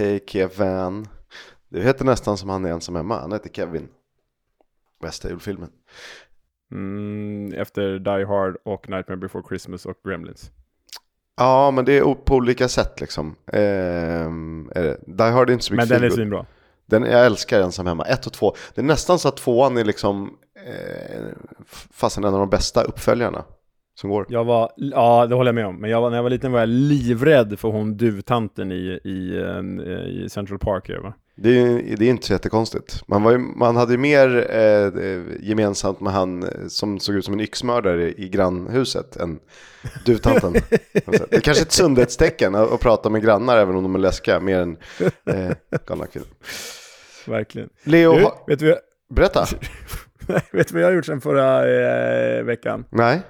Hej Kevin. Det heter nästan som han är ensam hemma. Han heter Kevin. Bästa julfilmen. Mm, efter Die Hard och Nightmare Before Christmas och Gremlins. Ja, men det är på olika sätt liksom. Ehm, det. Die Hard är inte så mycket Men den är svinbra. Den, jag älskar Ensam Hemma, ett och två. Det är nästan så att tvåan är liksom eh, fastän en av de bästa uppföljarna som går. Jag var, ja det håller jag med om, men jag var, när jag var liten var jag livrädd för hon duvtanten i, i, eh, i Central Park. Va? Det är, det är inte så jättekonstigt. Man, var ju, man hade ju mer eh, gemensamt med han eh, som såg ut som en yxmördare i grannhuset än duvtanten. det är kanske ett sundhetstecken att, att prata med grannar även om de är läskiga, mer än eh, galna kvinnor. Verkligen. Leo, Du, vet, du, berätta. vet du vad jag har gjort sedan förra eh, veckan? Nej?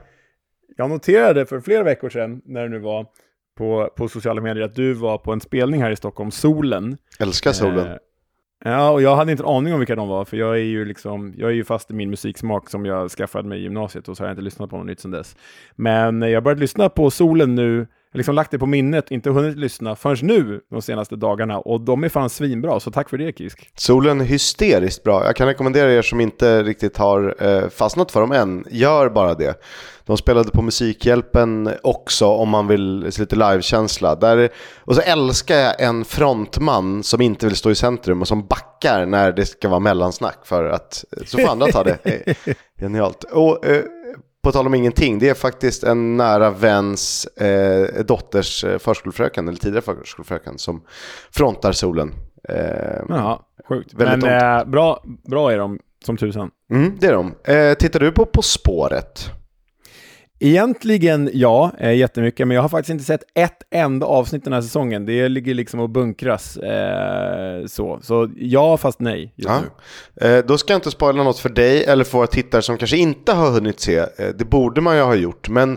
Jag noterade för flera veckor sedan, när det nu var, på, på sociala medier, att du var på en spelning här i Stockholm, Solen. Älskar solen. Eh, ja, och jag hade inte en aning om vilka de var, för jag är ju liksom, jag är ju fast i min musiksmak som jag skaffade mig i gymnasiet och så har jag inte lyssnat på något nytt sedan dess. Men jag har börjat lyssna på Solen nu, liksom lagt det på minnet, inte hunnit lyssna förrän nu de senaste dagarna och de är fan svinbra, så tack för det Kisk. Solen är hysteriskt bra. Jag kan rekommendera er som inte riktigt har eh, fastnat för dem än, gör bara det. De spelade på Musikhjälpen också om man vill se lite livekänsla. Där, och så älskar jag en frontman som inte vill stå i centrum och som backar när det ska vara mellansnack för att så får andra ta det. Eh, Genialt. Och, eh, på tal om ingenting, det är faktiskt en nära väns eh, dotters eh, förskolefröken, eller tidigare förskolefröken, som frontar solen. Eh, Jaha, sjukt. Väldigt Men eh, bra, bra är de som tusan. Mm, det är de. Eh, tittar du på På spåret? Egentligen ja, eh, jättemycket, men jag har faktiskt inte sett ett enda avsnitt den här säsongen. Det ligger liksom och bunkras eh, så. Så ja, fast nej just Ja. nu. Eh, då ska jag inte spoila något för dig eller för våra tittare som kanske inte har hunnit se. Eh, det borde man ju ha gjort. Men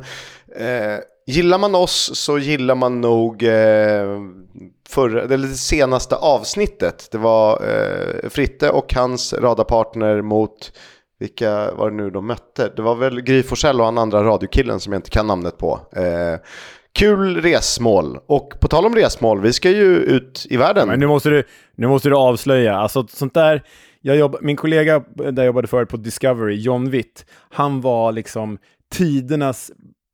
eh, gillar man oss så gillar man nog förra, det senaste avsnittet. Det var Fritte och hans radarpartner mot vilka var det nu de mötte? Det var väl Gry Forssell och han andra radiokillen som jag inte kan namnet på. Eh, kul resmål. Och på tal om resmål, vi ska ju ut i världen. Men nu måste du, nu måste du avslöja. Alltså sånt där, jag jobb, min kollega där jag jobbade förut på Discovery, John Witt, han var liksom tidernas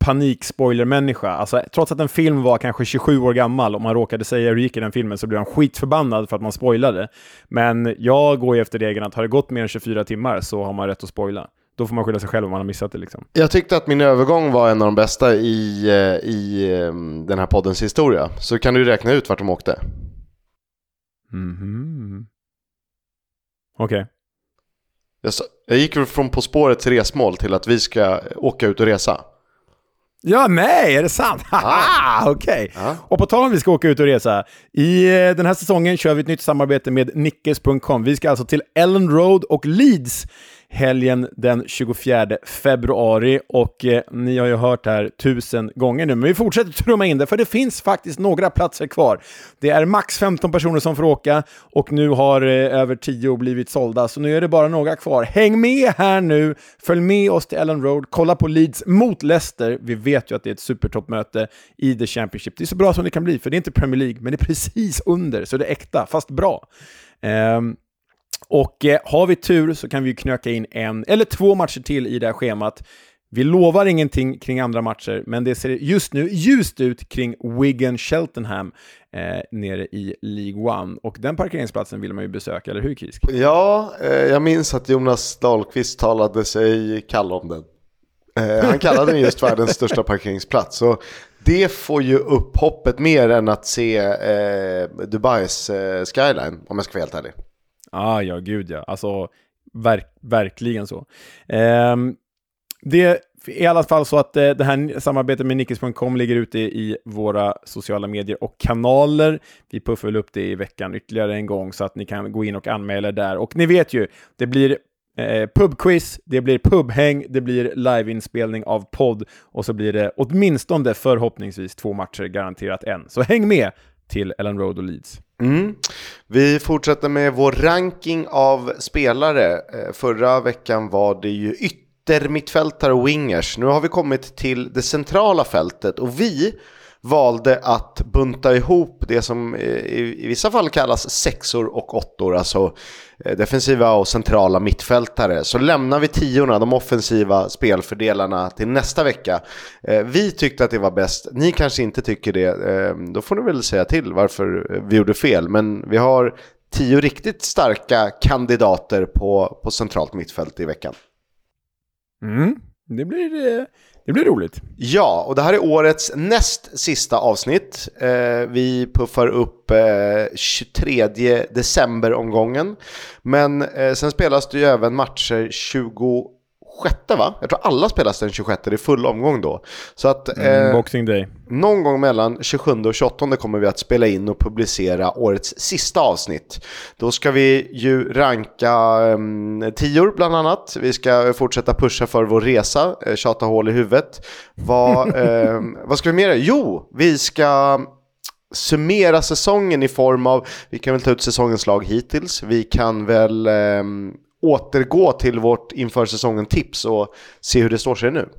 panikspoilermänniska. Alltså, trots att en film var kanske 27 år gammal, om man råkade säga hur det gick i den filmen, så blev han skitförbannad för att man spoilade. Men jag går ju efter regeln att har det gått mer än 24 timmar så har man rätt att spoila. Då får man skylla sig själv om man har missat det liksom. Jag tyckte att min övergång var en av de bästa i, eh, i eh, den här poddens historia. Så kan du räkna ut vart de åkte. Mhm. Okej. Jag, sa, jag gick från På spårets resmål till att vi ska åka ut och resa. Ja, nej, är det sant? Haha, okej. Ja. Och på tal om vi ska åka ut och resa. I eh, den här säsongen kör vi ett nytt samarbete med Nickes.com. Vi ska alltså till Ellen Road och Leeds helgen den 24 februari. Och eh, ni har ju hört det här tusen gånger nu, men vi fortsätter trumma in det, för det finns faktiskt några platser kvar. Det är max 15 personer som får åka och nu har eh, över 10 blivit sålda, så nu är det bara några kvar. Häng med här nu, följ med oss till Ellen Road, kolla på Leeds mot Leicester. Vi vet ju att det är ett supertoppmöte i The Championship. Det är så bra som det kan bli, för det är inte Premier League, men det är precis under, så det är äkta, fast bra. Ehm, och eh, har vi tur så kan vi knöka in en eller två matcher till i det här schemat. Vi lovar ingenting kring andra matcher, men det ser just nu ljust ut kring Wigan-Cheltenham eh, nere i League One. Och den parkeringsplatsen vill man ju besöka, eller hur Kisk? Ja, eh, jag minns att Jonas Dahlqvist talade sig kall om den. Eh, han kallade den just världens största parkeringsplats. Så det får ju upp hoppet mer än att se eh, Dubais eh, skyline, om jag ska vara helt ärlig. Ah, ja, gud ja. Alltså, verk, verkligen så. Eh, det är i alla fall så att eh, det här samarbetet med Nickis.com ligger ute i våra sociala medier och kanaler. Vi puffar väl upp det i veckan ytterligare en gång så att ni kan gå in och anmäla er där. Och ni vet ju, det blir eh, pubquiz, det blir pubhäng, det blir liveinspelning av podd och så blir det åtminstone förhoppningsvis två matcher, garanterat en. Så häng med till Ellen Road och Leeds. Mm. Vi fortsätter med vår ranking av spelare. Eh, förra veckan var det ju yttermittfältare och wingers. Nu har vi kommit till det centrala fältet och vi valde att bunta ihop det som eh, i, vissa fall kallas sexor och åttor, alltså eh, defensiva och centrala mittfältare. Så lämnar vi tiorna, de offensiva spelfördelarna, till nästa vecka. Eh, vi tyckte att det var bäst, ni kanske inte tycker det. Då får ni väl säga till varför vi gjorde fel. Men vi har tio riktigt starka kandidater på, på centralt mittfält i veckan. Mm, det blir... Det blir roligt. Ja, och det här är årets näst sista avsnitt. Eh, vi puffar upp eh, 23 december-omgången. Men eh, sen spelas det ju även matcher 20 va? Jag tror alla spelas den 26, det är full omgång då. Så att... Mm, eh, Boxing Day. Någon gång mellan 27 och 28 kommer vi att spela in och publicera årets sista avsnitt. Då ska vi ju ranka um, tior bland annat. Vi ska fortsätta pusha för vår resa, uh, tjata hål i huvudet. Vad, uh, vad ska vi mer Jo, vi ska summera säsongen i form av, vi kan väl ta ut säsongens lag hittills, vi kan väl um, återgå till vårt inför säsongen tips och se hur det står sig nu.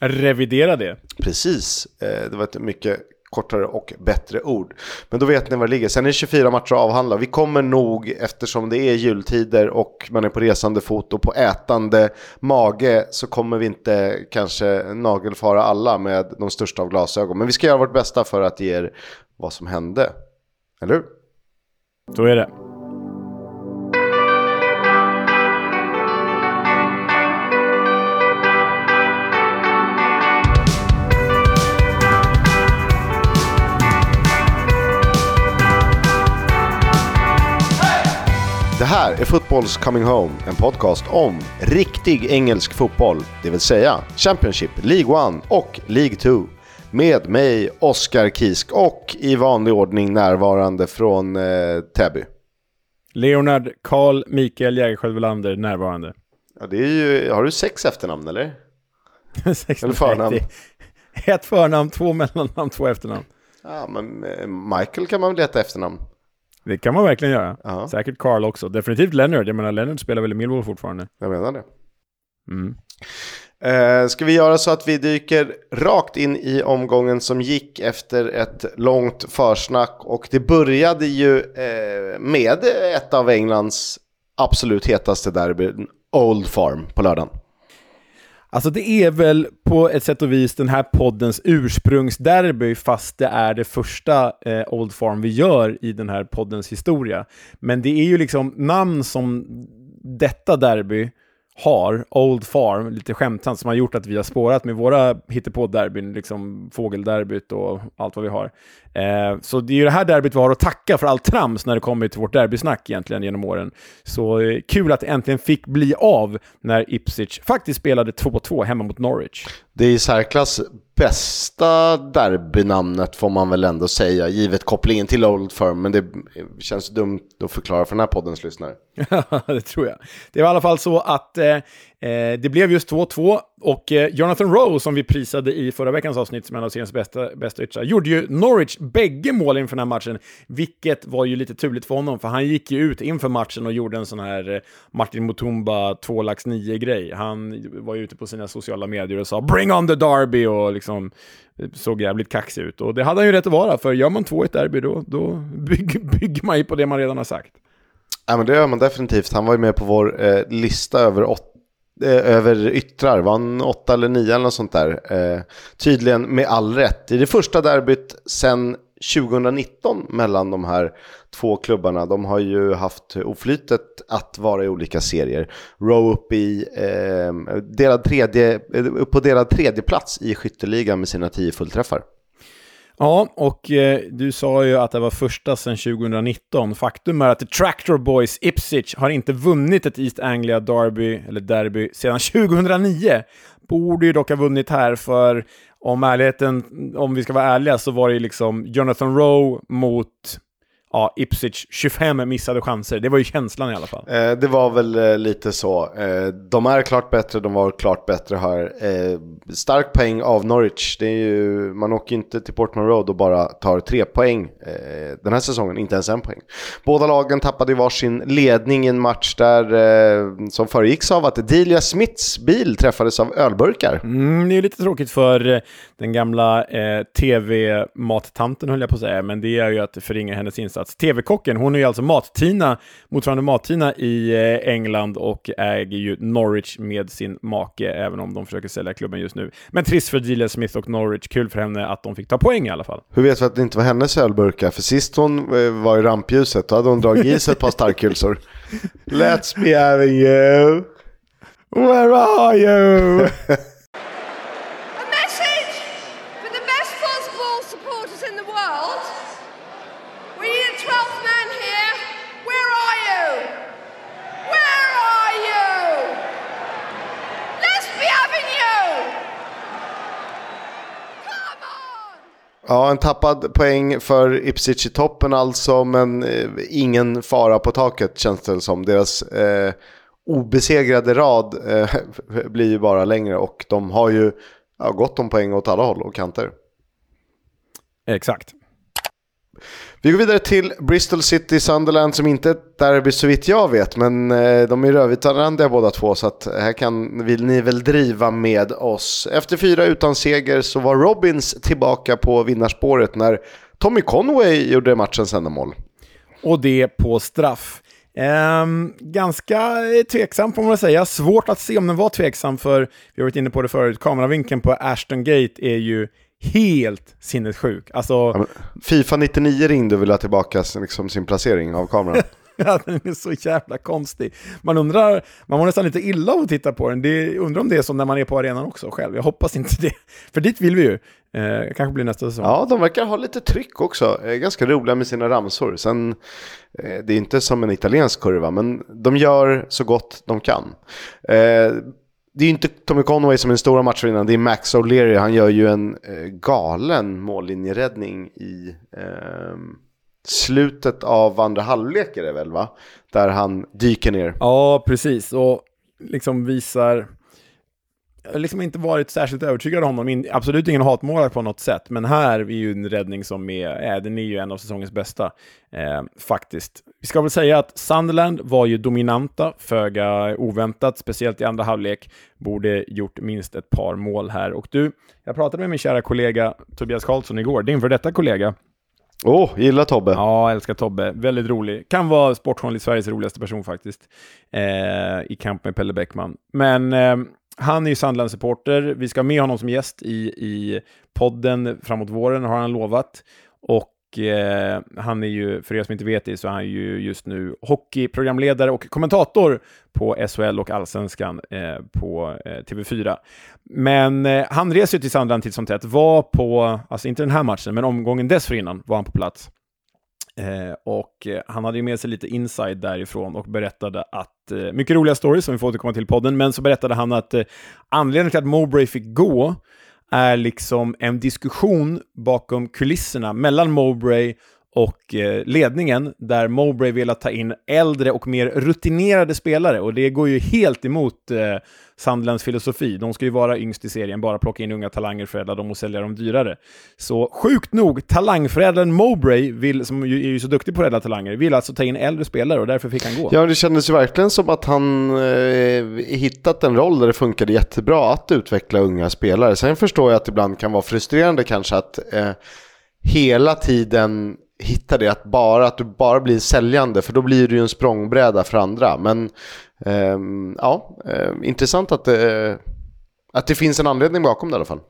Revidera det. Precis, eh, det var ett mycket kortare och bättre ord. Men då vet ni var det ligger. Sen är det 24 matcher att avhandla. Vi kommer nog, eftersom det är jultider och man är på resande fot och på ätande mage, så kommer vi inte kanske nagelfara alla med de största av glasögon. Men vi ska göra vårt bästa för att ge er vad som hände. Eller hur? Så är det. Det här är Footballs Coming Home, en podcast om riktig engelsk fotboll, det vill säga Championship, League 1 och League 2. Med mig, Oskar Kisk och i vanlig ordning närvarande från eh, Täby. Leonard Karl Mikael Jägerskiöld Welander närvarande. Ja, det är ju, har du sex efternamn eller? sex eller förnamn? Ett förnamn, två mellannamn, två efternamn. Ja, men eh, Michael kan man väl leta efternamn? Det kan man verkligen göra. Ja. Säkert Carl också. Definitivt Leonard. Jag menar, Leonard spelar väl i Millwall fortfarande. Jag menar det. Mm. Eh, ska vi göra så att vi dyker rakt in i omgången som gick efter ett långt försnack. Och det började ju eh, med ett av Englands absolut hetaste derbyn, Old Farm, på lördagen. Alltså det är väl på ett sätt och vis den här poddens ursprungsderby, fast det är det första eh, Old Farm vi gör i den här poddens historia. Men det är ju liksom namn som detta derby har, Old Farm, lite skämtsamt, som har gjort att vi har spårat med våra hittepå-derbyn, liksom fågelderbyt och allt vad vi har. Eh, så det är ju det här derbyt vi har att tacka för allt trams när det kommer till vårt derbysnack egentligen genom åren. Så eh, kul att det äntligen fick bli av när Ipswich faktiskt spelade 2-2 hemma mot Norwich. Det är i särklass bästa derbynamnet får man väl ändå säga, givet kopplingen till Old Firm, men det känns dumt att förklara för den här poddens lyssnare. Ja, det tror jag. Det var i alla fall så att eh, Eh, det blev just 2-2 och eh, Jonathan Rowe, som vi prisade i förra veckans avsnitt som en av seriens bästa, bästa yttrar, gjorde ju Norwich bägge mål inför den här matchen, vilket var ju lite turligt för honom, för han gick ju ut inför matchen och gjorde en sån här eh, Martin Mutumba 2 lax 9-grej. Han var ju ute på sina sociala medier och sa “Bring on the Derby” och liksom eh, såg jävligt kaxig ut. Och det hade han ju rätt att vara, för gör man 2-1 derby då, då bygger bygger man ju på det man redan har sagt. Ja, men det gör man definitivt. Han var ju med på vår eh, lista över åtta Eh, över yttrar, var han åtta eller nio eller något sånt där. Eh, tydligen med all rätt. I det första derbyt sen 2019 mellan de här två klubbarna. De har ju haft oflytet att vara i olika serier. Row upp, i, eh, delad tredje, eh, upp på delad tredje plats i skytteligan med sina tio fullträffar. Ja, och eh, du sa ju att det var första sedan 2019. Faktum är att The Tractor Boys Ipswich har inte vunnit ett East Anglia Derby, eller Derby, sedan 2009. Borde ju dock ha vunnit här, för om ärligheten, om vi ska vara ärliga, så var det ju liksom Jonathan Rowe mot ja, Ipswich 25 missade chanser. Det var ju känslan i alla fall. Eh, det var väl eh, lite så. Eh, de är klart bättre, de var klart bättre här. Eh, stark poäng av Norwich. Det är ju, man åker inte till Portman Road och bara tar tre poäng eh, den här säsongen, inte ens en poäng. Båda lagen tappade ju varsin ledning i en match där, eh, som föregicks av att Delia Smiths bil träffades av ölburkar. Mm, det är lite tråkigt för den gamla tv-mattanten höll jag på att säga, men det är ju att förringa hennes insats. TV-kocken, hon är ju alltså Mat-Tina, motsvarande Mat-Tina i eh, England och äger ju Norwich med sin make, även om de försöker sälja klubben just nu. Men trist för Delia Smith och Norwich, kul för henne att de fick ta poäng i alla fall. Hur vet vi att det inte var hennes ölburkar? För sist hon eh, var i rampljuset, då hade hon dragit i sig ett par starkölsor. Let's be having you. Where are you? Ja, en tappad poäng för Ipswich i toppen alltså, men eh, ingen fara på taket känns det som. Deras eh, obesegrade rad eh, blir ju bara längre och de har ju ja, gott om poäng åt alla håll och kanter. Exakt. Vi går vidare till Bristol City Sunderland som inte är ett derby så vitt jag vet. Men eh, de är rödvitrandiga båda två så att här kan, vill ni väl driva med oss. Efter fyra utan seger så var Robins tillbaka på vinnarspåret när Tommy Conway gjorde matchens enda mål. Och det på straff. Ehm, ganska eh, tveksam får man säga. Svårt att se om den var tveksam för, vi har varit inne på det förut, kameravinkeln på Ashton Gate är ju helt sinnessjuk. Alltså... Ja, Fifa 99 ringde och ville ha tillbaka liksom, sin placering av kameran. ja, den är så jävla konstig. Man undrar, man var nästan lite illa av att titta på den. Det, undrar om det är som när man är på arenan också själv. Jag hoppas inte det. För dit vill vi ju. Eh, kanske blir nästa säsong. Ja, de verkar ha lite tryck också. Eh, ganska roliga med sina ramsor. Sen, eh, det är inte som en italiensk kurva, men de gör så gott de kan. Det är ju inte Tommy Conway som är den stora matchvinnaren, det är Max O'Leary. Han gör ju en eh, galen mållinjeräddning i eh, slutet av andra halvlek är det väl va? Där han dyker ner. Ja, precis. Och liksom visar jag har liksom inte varit särskilt övertygad om honom. Absolut ingen hatmålare på något sätt, men här är ju en räddning som är, äh, den är ju en av säsongens bästa, eh, faktiskt. Vi ska väl säga att Sunderland var ju dominanta, föga oväntat, speciellt i andra halvlek. Borde gjort minst ett par mål här. Och du, jag pratade med min kära kollega Tobias Karlsson igår, din för detta kollega. Åh, oh, gillar Tobbe. Ja, älskar Tobbe. Väldigt rolig. Kan vara Sportjournalist Sveriges roligaste person faktiskt. Eh, I kamp med Pelle Bäckman. Men eh, han är ju Sandland-supporter. Vi ska ha med honom som gäst i, i podden framåt våren, har han lovat. Och eh, han är ju, för er som inte vet det, så är han ju just nu hockeyprogramledare och kommentator på SHL och Allsvenskan eh, på eh, TV4. Men eh, han reser ju till Sandland titt som tätt, var på, alltså inte den här matchen, men omgången dessförinnan var han på plats. Eh, och eh, han hade ju med sig lite inside därifrån och berättade att, eh, mycket roliga stories som vi får återkomma till i podden, men så berättade han att eh, anledningen till att Mowbray fick gå är liksom en diskussion bakom kulisserna mellan Mowbray och eh, ledningen där Mowbray velat ta in äldre och mer rutinerade spelare och det går ju helt emot eh, Sandlands filosofi. De ska ju vara yngst i serien, bara plocka in unga talanger, förädla dem och sälja dem dyrare. Så sjukt nog, talangförädlaren Mowbray, vill, som ju är ju så duktig på att rädda talanger, vill alltså ta in äldre spelare och därför fick han gå. Ja, det kändes ju verkligen som att han eh, hittat en roll där det funkade jättebra att utveckla unga spelare. Sen förstår jag att det ibland kan vara frustrerande kanske att eh, hela tiden hitta det, att, bara, att du bara blir säljande, för då blir du ju en språngbräda för andra. Men eh, ja, eh, intressant att det, att det finns en anledning bakom det i alla fall.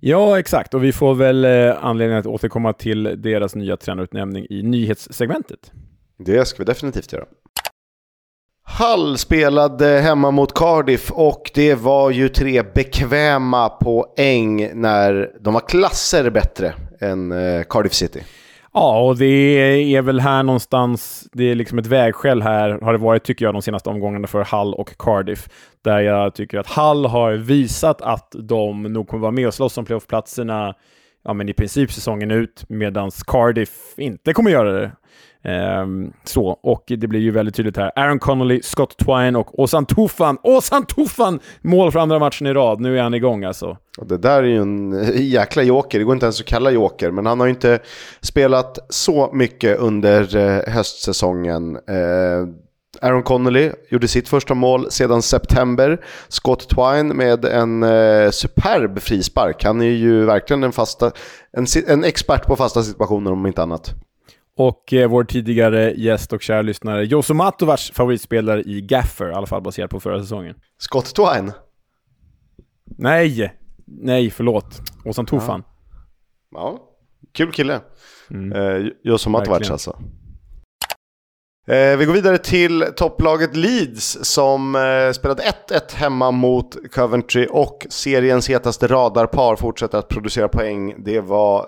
Ja, exakt. Och vi får väl eh, anledning att återkomma till deras nya tränarutnämning i nyhetssegmentet. Det ska vi definitivt göra. Hull spelade hemma mot Cardiff och det var ju tre bekväma poäng när de var klasser bättre än eh, Cardiff City. Ja, och det är väl här någonstans, det är liksom ett vägskäl här, har det varit tycker jag de senaste omgångarna för Hull och Cardiff. Där jag tycker att Hull har visat att de nog kommer vara med och slåss om playoffplatserna ja, men i princip säsongen ut, medan Cardiff inte kommer göra det. Ehm, så, och det blir ju väldigt tydligt här. Aaron Connolly, Scott Twine och Åsan Tufan. Åsan Tufan! Mål för andra matchen i rad. Nu är han igång alltså. Och det där är ju en eh, jäkla joker, det går inte ens att kalla joker, men han har ju inte spelat så mycket under eh, höstsäsongen. Eh, Aaron Connolly gjorde sitt första mål sedan september. Scott Twine med en eh, superb frispark. Han är ju verkligen en, fasta, en, en expert på fasta situationer om inte annat. Och eh, vår tidigare gäst och kära lyssnare, Josu Matovac favoritspelare i Gaffer, i alla fall baserat på förra säsongen. Scott Twine? Nej, nej förlåt. Åsan Tofan. Ja. ja, kul kille. Mm. Eh, Josu Matovac alltså. Eh, vi går vidare till topplaget Leeds som eh, spelade 1-1 hemma mot Coventry och seriens hetaste radarpar fortsätter att producera poäng. Det var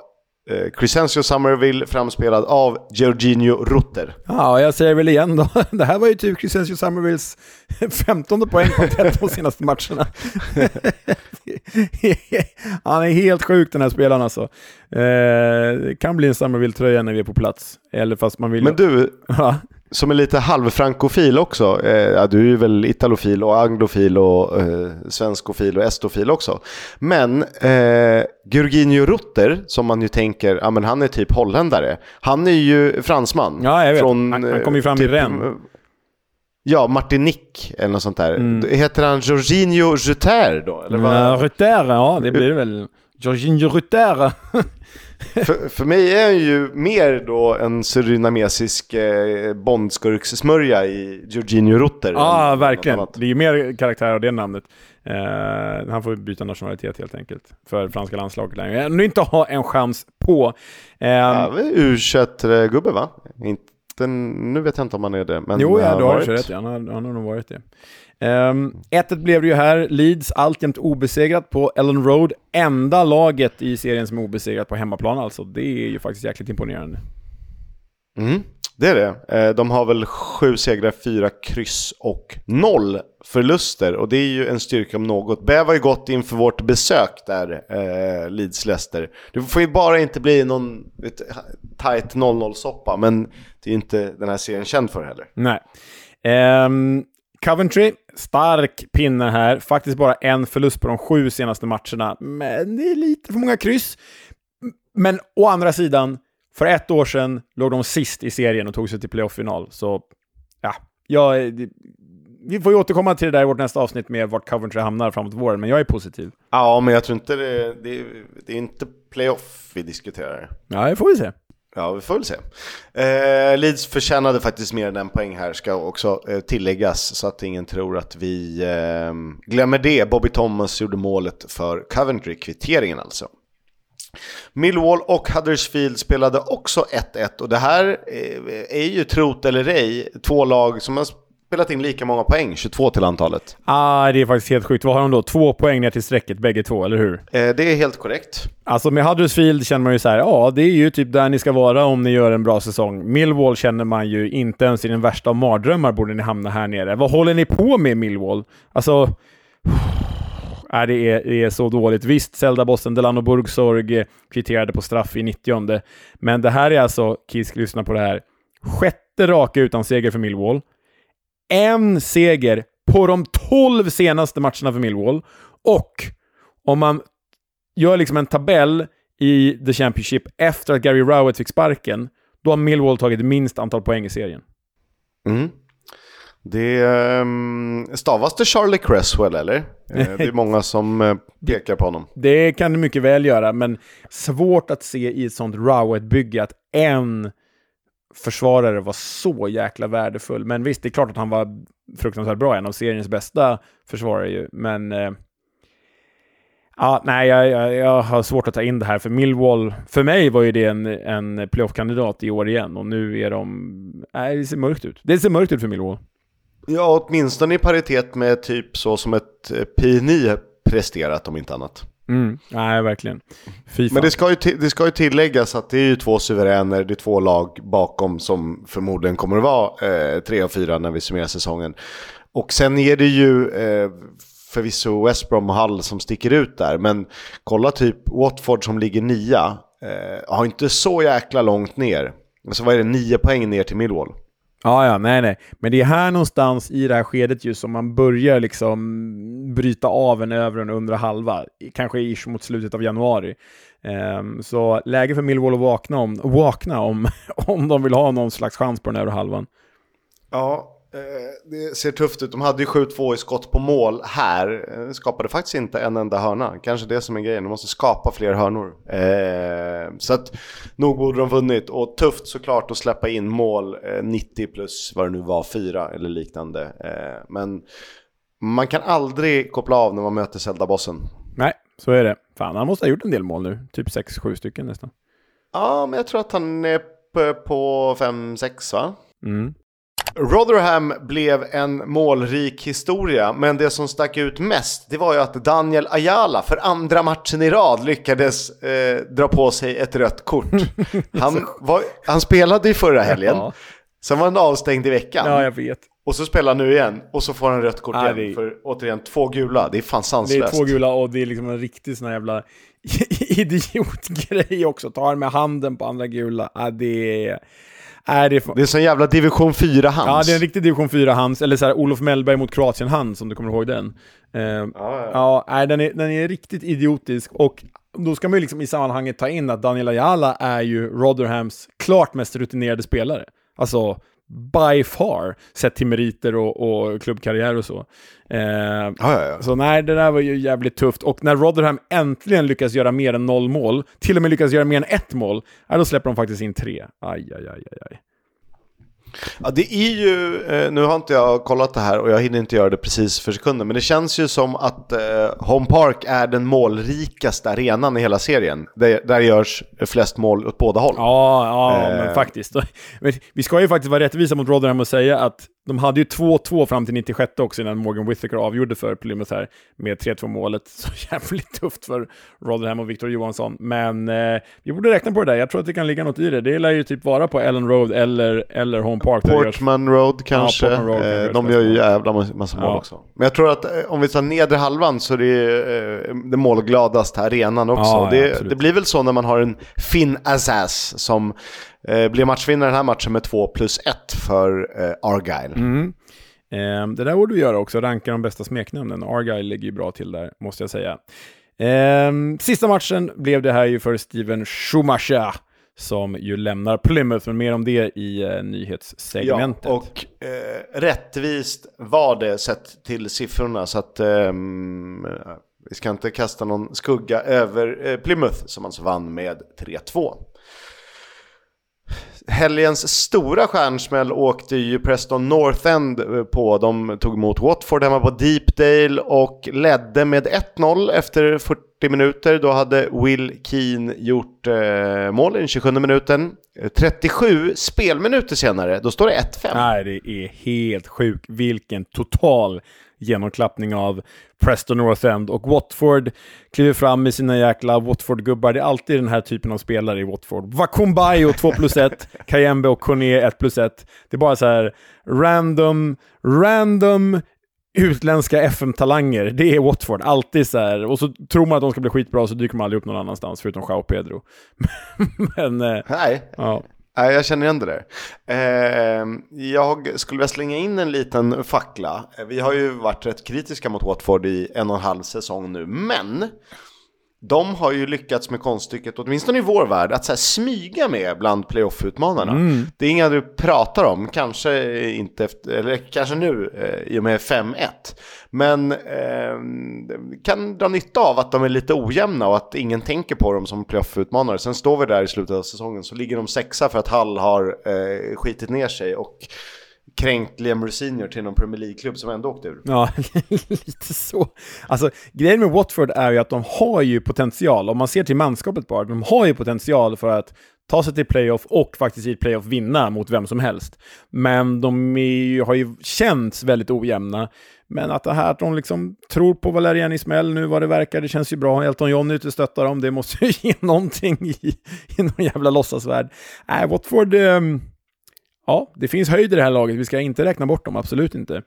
eh, Crescencio Somerville framspelad av Georginio Rutter. Ja, jag säger väl igen då. Det här var ju typ Crescencio Somervilles 15 poäng på 13 senaste matcherna. Han är helt sjuk den här spelaren alltså. Eh, det kan bli en Somerville-tröja när vi är på plats. Eller fast man vill... Men du, som är lite halvfrankofil också. Eh, du är ju väl italofil och anglofil och eh, svenskofil och estofil också. Men eh, Gurginio Rutter, som man ju tänker, ja men han är typ holländare. Han är ju fransman. Ja, jag vet. Från, han, han kom ju fram typ, i Rennes. Ja, Martinique eller något sånt där. Mm. Heter han Jorginho Rutter då? Eller vad? Ja, Rutter, ja det blir det väl. Jorginho Rutter. för, för mig är han ju mer då en surinamesisk eh, bondskurkssmörja i Jorginho Rutter. Ja, ah, verkligen. Det är ju mer karaktär av det namnet. Uh, han får byta nationalitet helt enkelt för franska landslaget längre. Nu inte ha en chans på. Uh, ja, U21-gubbe va? Inte, nu vet jag inte om han är det. Men jo, ja, du har varit. rätt. Han, har, han har nog varit det. Um, 1-1 blev det ju här. Leeds alltjämt obesegrat på Ellen Road. Enda laget i serien som är obesegrat på hemmaplan alltså. Det är ju faktiskt jäkligt imponerande. Mm, det är det. Eh, de har väl sju segrar, fyra kryss och noll förluster. Och det är ju en styrka om något. Bävar ju gott inför vårt besök där, eh, Leeds-Leicester. Det får ju bara inte bli någon vet, tight 0-0-soppa, men det är ju inte den här serien känd för heller. Nej. Um, Coventry, stark pinne här. Faktiskt bara en förlust på de sju senaste matcherna. Men det är lite för många kryss. Men å andra sidan, för ett år sedan låg de sist i serien och tog sig till playoff-final. Så, ja. Jag, vi får ju återkomma till det där i vårt nästa avsnitt med vart Coventry hamnar framåt våren, men jag är positiv. Ja, men jag tror inte det... Det, det är inte playoff vi diskuterar. Ja, det får vi se. Ja, vi får väl se. Eh, Leeds förtjänade faktiskt mer än en poäng här, ska också eh, tilläggas, så att ingen tror att vi eh, glömmer det. Bobby Thomas gjorde målet för Coventry, kvitteringen alltså. Millwall och Huddersfield spelade också 1-1 och det här eh, är ju trot eller ej två lag som har spelat in lika många poäng, 22 till antalet. Ah, det är faktiskt helt sjukt. Vad har de då? Två poäng ner till strecket bägge två, eller hur? Eh, det är helt korrekt. Alltså med Huddersfield känner man ju så här, ja, det är ju typ där ni ska vara om ni gör en bra säsong. Millwall känner man ju inte ens i den värsta av mardrömmar borde ni hamna här nere. Vad håller ni på med Millwall? Alltså... Äh, det, är, det är så dåligt. Visst, Zelda-bossen Delano Burgsorg kvitterade på straff i 90 men det här är alltså, Kisk, lyssna på det här, sjätte raka utan seger för Millwall en seger på de 12 senaste matcherna för Millwall. Och om man gör liksom en tabell i The Championship efter att Gary Rowett fick sparken, då har Millwall tagit minst antal poäng i serien. Mm. Det um, stavas det Charlie Cresswell eller? Eh, det är många som uh, pekar på honom. Det kan det mycket väl göra, men svårt att se i ett sånt Rowett-bygge att en försvarare var så jäkla värdefull. Men visst, det är klart att han var fruktansvärt bra, en av seriens bästa försvarare ju, men eh, Ja, nej, jag, jag, jag, har svårt att ta in det här, för Millwall, för mig var ju det en, en playoff-kandidat i år igen, och nu är de... Nej, det ser mörkt ut. Det ser mörkt ut för Millwall. Ja, åtminstone i paritet med typ så som ett eh, PNI P9 presterat, om inte annat. Mm. Nej, verkligen. Men det ska, ju det ska ju tilläggas att det är ju två suveräner, det är två lag bakom som förmodligen kommer att vara eh, tre och fyra när vi summerar säsongen. Och sen är det ju eh, förvisso West Brom och Hull som sticker ut där, men kolla typ Watford som ligger nia, eh, har inte så jäkla långt ner. Så vad är det, nio poäng ner till Millwall? Ja, ja, nej, nej. Men det är här någonstans i det här skedet ju som man börjar liksom bryta av en övre och en undre halva. Kanske ish mot slutet av januari. Um, så läge för Millwall att vakna om, vakna om, om de vill ha någon slags chans på den övre halvan. Ja, det ser tufft ut. De hade ju 7-2 i skott på mål här. Eh, skapade faktiskt inte en enda hörna. Kanske det som är grejen. De måste skapa fler hörnor. Eh, så att nog borde de vunnit. Och tufft såklart att släppa in mål 90 plus vad det nu var, 4 eller liknande. men man kan aldrig koppla av när man möter Zelda-bossen. Nej, så är det. Fan, han måste ha gjort en del mål nu. Typ 6-7 stycken nästan. Ja, men jag tror att han är på 5-6 va? Mm. Rotherham blev en målrik historia, men det som stack ut mest det var ju att Daniel Ayala för andra matchen i rad lyckades eh, dra på sig ett rött kort. Han, var, han spelade i förra helgen, ja. sen var han avstängd i veckan. Ja, jag vet. Och så spelar han nu igen, och så får han rött kort ja, igen är... för återigen två gula. Det är fan sanslöst. Det är två gula och det är liksom en riktig sån här jävla idiotgrej också. Tar med handen på andra gula. Ja, det är... Är det, det är sån jävla division 4-hands. Ja, det är en riktig division 4-hands, eller så här Olof Mellberg mot Kroatien-hands, om du kommer ihåg den. Uh, ja, ja. ja den, är, den är riktigt idiotisk, och då ska man ju liksom i sammanhanget ta in att Daniel Ayala är ju Rotherhams klart mest rutinerade spelare. Alltså, by far, sett till meriter och, och klubbkarriär och så. Eh, ja, ja, ja. Så nej, det där var ju jävligt tufft. Och när Rotherham äntligen lyckas göra mer än noll mål, till och med lyckas göra mer än ett mål, då släpper de faktiskt in tre. Aj, aj, aj, aj, aj. Ja, det är ju, eh, nu har inte jag kollat det här och jag hinner inte göra det precis för sekunden, men det känns ju som att eh, Home Park är den målrikaste arenan i hela serien. Där, där görs flest mål åt båda håll. Ja, ja eh. men faktiskt. Vi ska ju faktiskt vara rättvisa mot Rotherham och säga att de hade ju 2-2 fram till 96 också innan Morgan Whittaker avgjorde för Plymouth här med 3-2 målet. Så jävligt tufft för Rotherham och Victor Johansson. Men eh, vi borde räkna på det där. Jag tror att det kan ligga något i det. Det lär ju typ vara på Ellen Road eller, eller Home Park. Portman Road kanske. Ja, Road, eh, de gör ju jävla massa mål ja. också. Men jag tror att eh, om vi tar nedre halvan så är det eh, det målgladaste arenan också. Ja, det, det, blir väl så när man har en Finn Azaz som Eh, blir matchvinnare den här matchen med 2 plus 1 för eh, Argyle. Mm. Eh, det där borde vi göra också, ranka de bästa smeknamnen. Argyle ligger ju bra till där, måste jag säga. Eh, sista matchen blev det här ju för Steven Schumacher som ju lämnar Plymouth, men mer om det i eh, nyhetssegmentet. Ja, och eh, rättvist var det sett till siffrorna, så att ehm, eh, vi ska inte kasta någon skugga över eh, Plymouth som alltså vann med 3-2 helgens stora stjärnsmäll åkte ju Preston North End eh, på. De tog emot Watford hemma på Deepdale och ledde med 1-0 efter 40 minuter. Då hade Will Keane gjort eh, mål i den 27 minuten. Eh, 37 spelminuter senare, då står det 1-5. Nej, det är helt sjukt. Vilken total genomklappning av Preston North End och Watford kliver fram med sina jäkla Watford-gubbar. Det är alltid den här typen av spelare i Watford. Vakumbayo 2 plus 1, Kayembe och Kone 1 plus 1. Det är bara så här random, random utländska FM-talanger. Det är Watford. Alltid så här. Och så tror man att de ska bli skitbra så dyker de aldrig upp någon annanstans förutom Jao Pedro. Men... Eh, Nej. Ja. Nej, jag känner igen det där. Eh, jag skulle vilja slänga in en liten fackla. Vi har ju varit rätt kritiska mot Watford i en och en halv säsong nu, men de har ju lyckats med konststycket, åtminstone i vår värld, att så smyga med bland playoff-utmanarna. Mm. Det är inga du pratar om, kanske inte efter, eller kanske nu eh, i och med 5-1. Men eh, kan dra nytta av att de är lite ojämna och att ingen tänker på dem som playoff-utmanare. Sen står vi där i slutet av säsongen så ligger de sexa för att Hall har eh, skitit ner sig. och kränkt Liam Senior till någon Premier League-klubb som ändå åkte ur. Ja, lite så. Alltså, grejen med Watford är ju att de har ju potential, om man ser till manskapet bara, de har ju potential för att ta sig till playoff och faktiskt i playoff vinna mot vem som helst. Men de är, har ju känts väldigt ojämna. Men att det här att de liksom tror på Valerian Ismael nu vad det verkar, det känns ju bra. Elton John ute och stöttar dem, det måste ju ge någonting i, i någon jävla låtsasvärld. Äh, Watford... Um, ja, det finns höjd i det här laget. Vi ska inte räkna bort dem, absolut inte.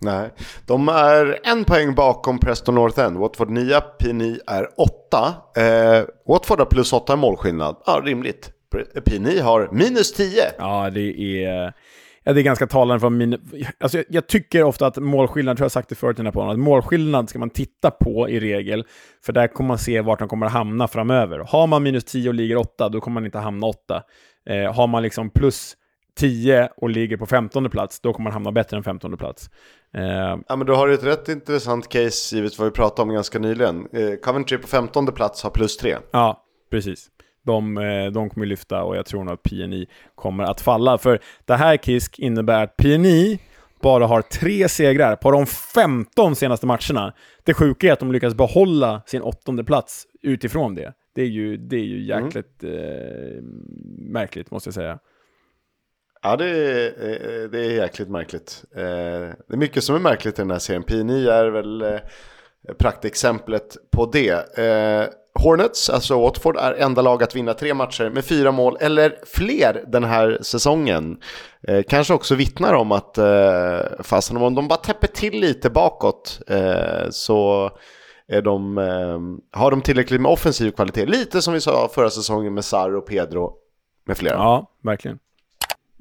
Nej, de är en poäng bakom Preston North End. Watford 9, P9 är 8. Eh, Watford har plus 8 i målskillnad. Ja, rimligt. Pini har minus 10. Ja, det är... Ja, det är ganska talande för min... Alltså, jag, jag, tycker ofta att målskillnad, tror jag sagt det förut i den här podden, att målskillnad ska man titta på i regel, för där kommer man se vart de kommer att hamna framöver. Har man minus 10 och ligger 8, då kommer man inte hamna 8. Eh, har man liksom plus 10 och ligger på 15 plats, då kommer man hamna bättre än 15 plats. Eh, ja, men du har ett rätt intressant case, givet vad vi pratade om ganska nyligen. Eh, Coventry på 15 plats har plus 3. Ja, precis. De, eh, de kommer lyfta och jag tror nog att PNI kommer att falla. För det här Kisk innebär att PNI bara har tre segrar på de 15 senaste matcherna. Det sjuka är att de lyckas behålla sin åttonde plats utifrån det. Det är ju, det är ju mm. jäkligt mm. eh, märkligt, måste jag säga. Ja, det är, eh, det är jäkligt märkligt. Eh, det är mycket som är märkligt i den här serien. PNI är väl eh, praktexemplet på det. Hornets, alltså Watford, är enda lag att vinna tre matcher med fyra mål eller fler den här säsongen. Eh, kanske också vittnar om att eh, fastän om de bara täpper till lite bakåt eh, så är de, eh, har de tillräckligt med offensiv kvalitet. Lite som vi sa förra säsongen med Sarr och Pedro med flera. Ja, verkligen.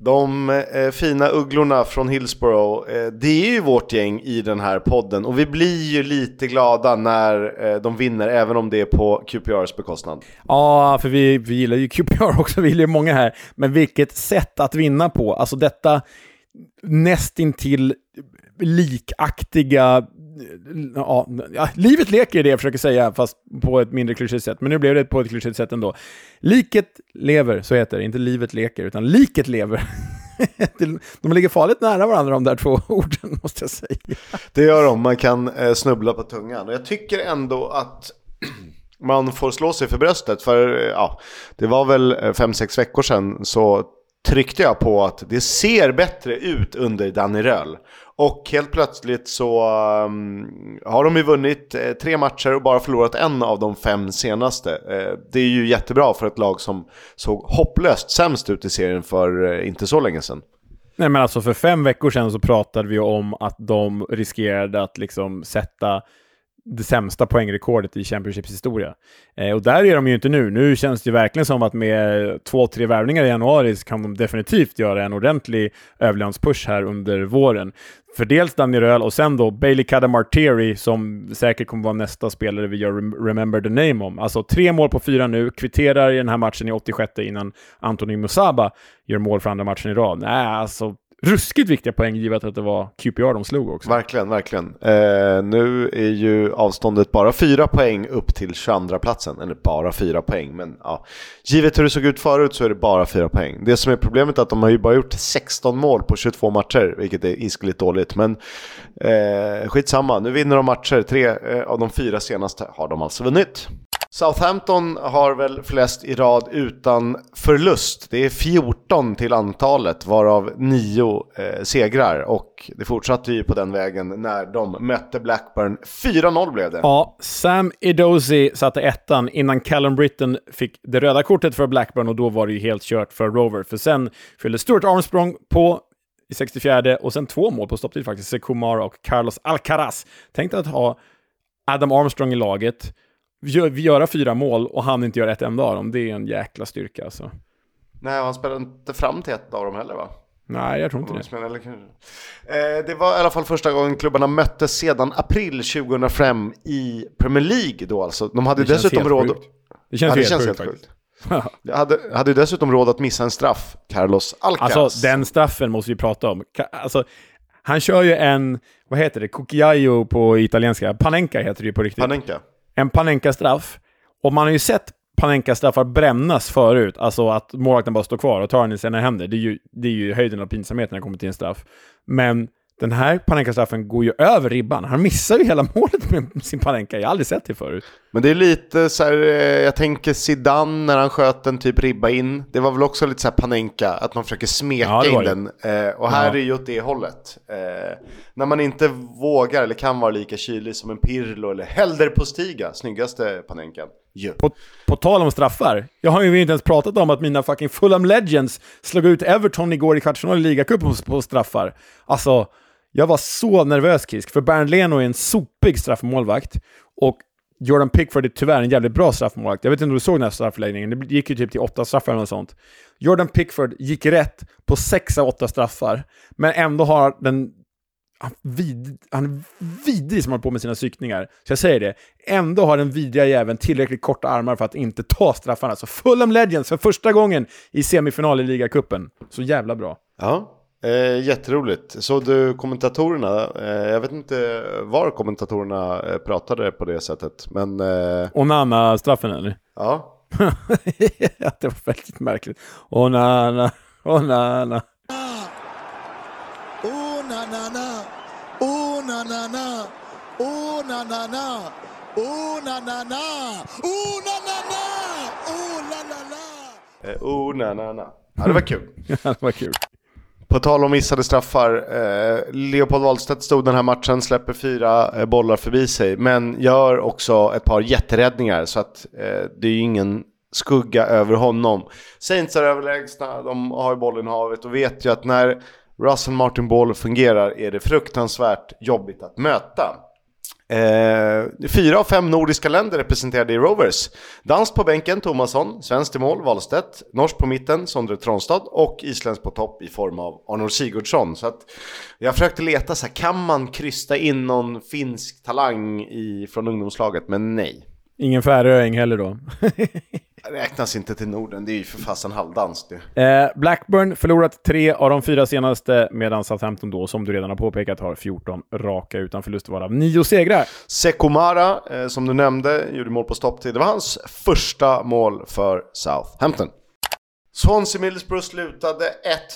De eh, fina ugglorna från Hillsborough, eh, det är ju vårt gäng i den här podden och vi blir ju lite glada när eh, de vinner, även om det är på QPRs bekostnad. Ja, för vi, vi gillar ju QPR också, vi gillar ju många här. Men vilket sätt att vinna på, alltså detta nästintill likaktiga ja, ja, livet leker är det jag försöker säga, fast på ett mindre klyschigt sätt. Men nu blev det på ett klyschigt sätt ändå. Liket lever, så heter det. Inte livet leker, utan liket lever. de ligger farligt nära varandra de där två orden, måste jag säga. Det gör de, man kan eh, snubbla på tungan. Och jag tycker ändå att man får slå sig för bröstet. För eh, ja, det var väl eh, fem sex veckor sedan så tryckte jag på att det ser bättre ut under Danny Röhl. Och helt plötsligt så um, har de ju vunnit eh, tre matcher och bara förlorat en av de fem senaste. Eh, det är ju jättebra för ett lag som såg hopplöst sämst ut i serien för eh, inte så länge sedan. Nej men alltså för fem veckor sedan så pratade vi om att de riskerade att liksom sätta det sämsta poängrekordet i Championships historia. Eh, och där är de ju inte nu. Nu känns det ju verkligen som att med två, tre värvningar i januari så kan de definitivt göra en ordentlig överlevnadspush här under våren. För dels Danny Röhl och sen då Bailey Cadamartieri som säkert kommer vara nästa spelare vi gör Remember the Name om. Alltså tre mål på fyra nu, kvitterar i den här matchen i 86 innan Anthony Musaba gör mål för andra matchen i rad. Nej, alltså ruskigt viktiga poäng givet att det var QPR de slog också. Verkligen, verkligen. Eh, nu är ju avståndet bara fyra poäng upp till 22 platsen eller bara fyra poäng. Men ja, givet hur det såg ut förut så är det bara fyra poäng. Det som är problemet är att de har ju bara gjort 16 mål på 22 matcher, vilket är iskeligt dåligt. Men eh, skitsamma, nu vinner de matcher. Tre eh, av de fyra senaste har de alltså vunnit. Southampton har väl flest i rad utan förlust. Det är 14 till antalet, varav 9 eh, segrar. Och det fortsatte ju på den vägen när de mötte Blackburn. 4-0 blev det. Ja, Sam Idozi satte ettan innan Callum Britton fick det röda kortet för Blackburn och då var det ju helt kört för Rover. För sen fyllde Stuart Armstrong på i 64 och sen två mål på stopptid faktiskt. Sekumara och Carlos Alcaraz. Tänkte att ha Adam Armstrong i laget göra fyra mål och han inte gör ett enda av dem, det är en jäkla styrka alltså. Nej, han spelade inte fram till ett av dem heller va? Nej, jag tror inte det. Eh, det var i alla fall första gången klubbarna möttes sedan april 2005 i Premier League då alltså. De hade det dessutom råd... Det känns, ja, det känns helt, helt sjukt. Jag hade, hade dessutom råd att missa en straff, Carlos Alcaraz. Alltså den straffen måste vi prata om. Alltså, han kör ju en, vad heter det, Cucchiaio på italienska. Panenka heter det ju på riktigt. Panenka en Panenka-straff. Och man har ju sett Panenka-straffar brännas förut, alltså att målvakten bara står kvar och tar den i sina händer. Det är ju, det är ju höjden av pinsamhet när det kommer till en straff. Men den här Panenka-straffen går ju över ribban. Han missar ju hela målet med sin Panenka. Jag har aldrig sett det förut. Men det är lite så här, eh, jag tänker Zidane när han sköt en typ ribba in. Det var väl också lite så här Panenka, att man försöker smeka ja, in den. Eh, och här ja. är ju åt det hållet. Eh, när man inte vågar eller kan vara lika kylig som en Pirlo eller Helder Postiga, snyggaste Panenkan. Yeah. På, på tal om straffar, jag har ju inte ens pratat om att mina fucking Fulham Legends slog ut Everton igår i kvartsfinal i ligacupen på, på straffar. Alltså, jag var så nervös Kisk, för Bernd Leno är en sopig straffmålvakt. Och Jordan Pickford är tyvärr en jävligt bra straffmålvakt. Jag vet inte om du såg den här straffläggningen, det gick ju typ till åtta straffar eller något sånt. Jordan Pickford gick rätt på sex av åtta straffar, men ändå har den... Han, vid, han är vidrig som håller på med sina psykningar. Så jag säger det, ändå har den vidriga jäveln tillräckligt korta armar för att inte ta straffarna. Så Fulham Legends för första gången i semifinal i ligacupen. Så jävla bra. Ja, Eh, jätteroligt. Såg du kommentatorerna? Eh, jag vet inte var kommentatorerna eh, pratade på det sättet, men... Eh... Onana-straffen eller? Ja. det var väldigt märkligt. Onana, Onana. Onanana, Onanana, Onanana, Onanana, Onanana, Onanana. Eh, Onanana. Ja, det var kul. ja, det var kul. På tal om missade straffar, eh, Leopold Wahlstedt stod den här matchen, släpper fyra eh, bollar förbi sig, men gör också ett par jätteräddningar så att eh, det är ju ingen skugga över honom. Saints är överlägsna, de har ju bollen i havet och vet ju att när Russell Martin Ball fungerar är det fruktansvärt jobbigt att möta. Eh, fyra av fem nordiska länder representerade i Rovers. Dansk på bänken, Tomasson. Svensk i mål, Wahlstedt. Norsk på mitten, Sondre Tronstad. Och isländsk på topp i form av Arnold Sigurdsson. Så att jag försökte leta så här, kan man krysta in någon finsk talang i, från ungdomslaget? Men nej. Ingen Färöing heller då? räknas inte till Norden, det är ju för fasen halvdans det. Eh, Blackburn förlorat tre av de fyra senaste, medan Southampton då, som du redan har påpekat, har 14 raka utan förlust varav nio segrar. Sekomara, eh, som du nämnde, gjorde mål på stopptid. Det var hans första mål för Southampton. Swansea Middlesbrough slutade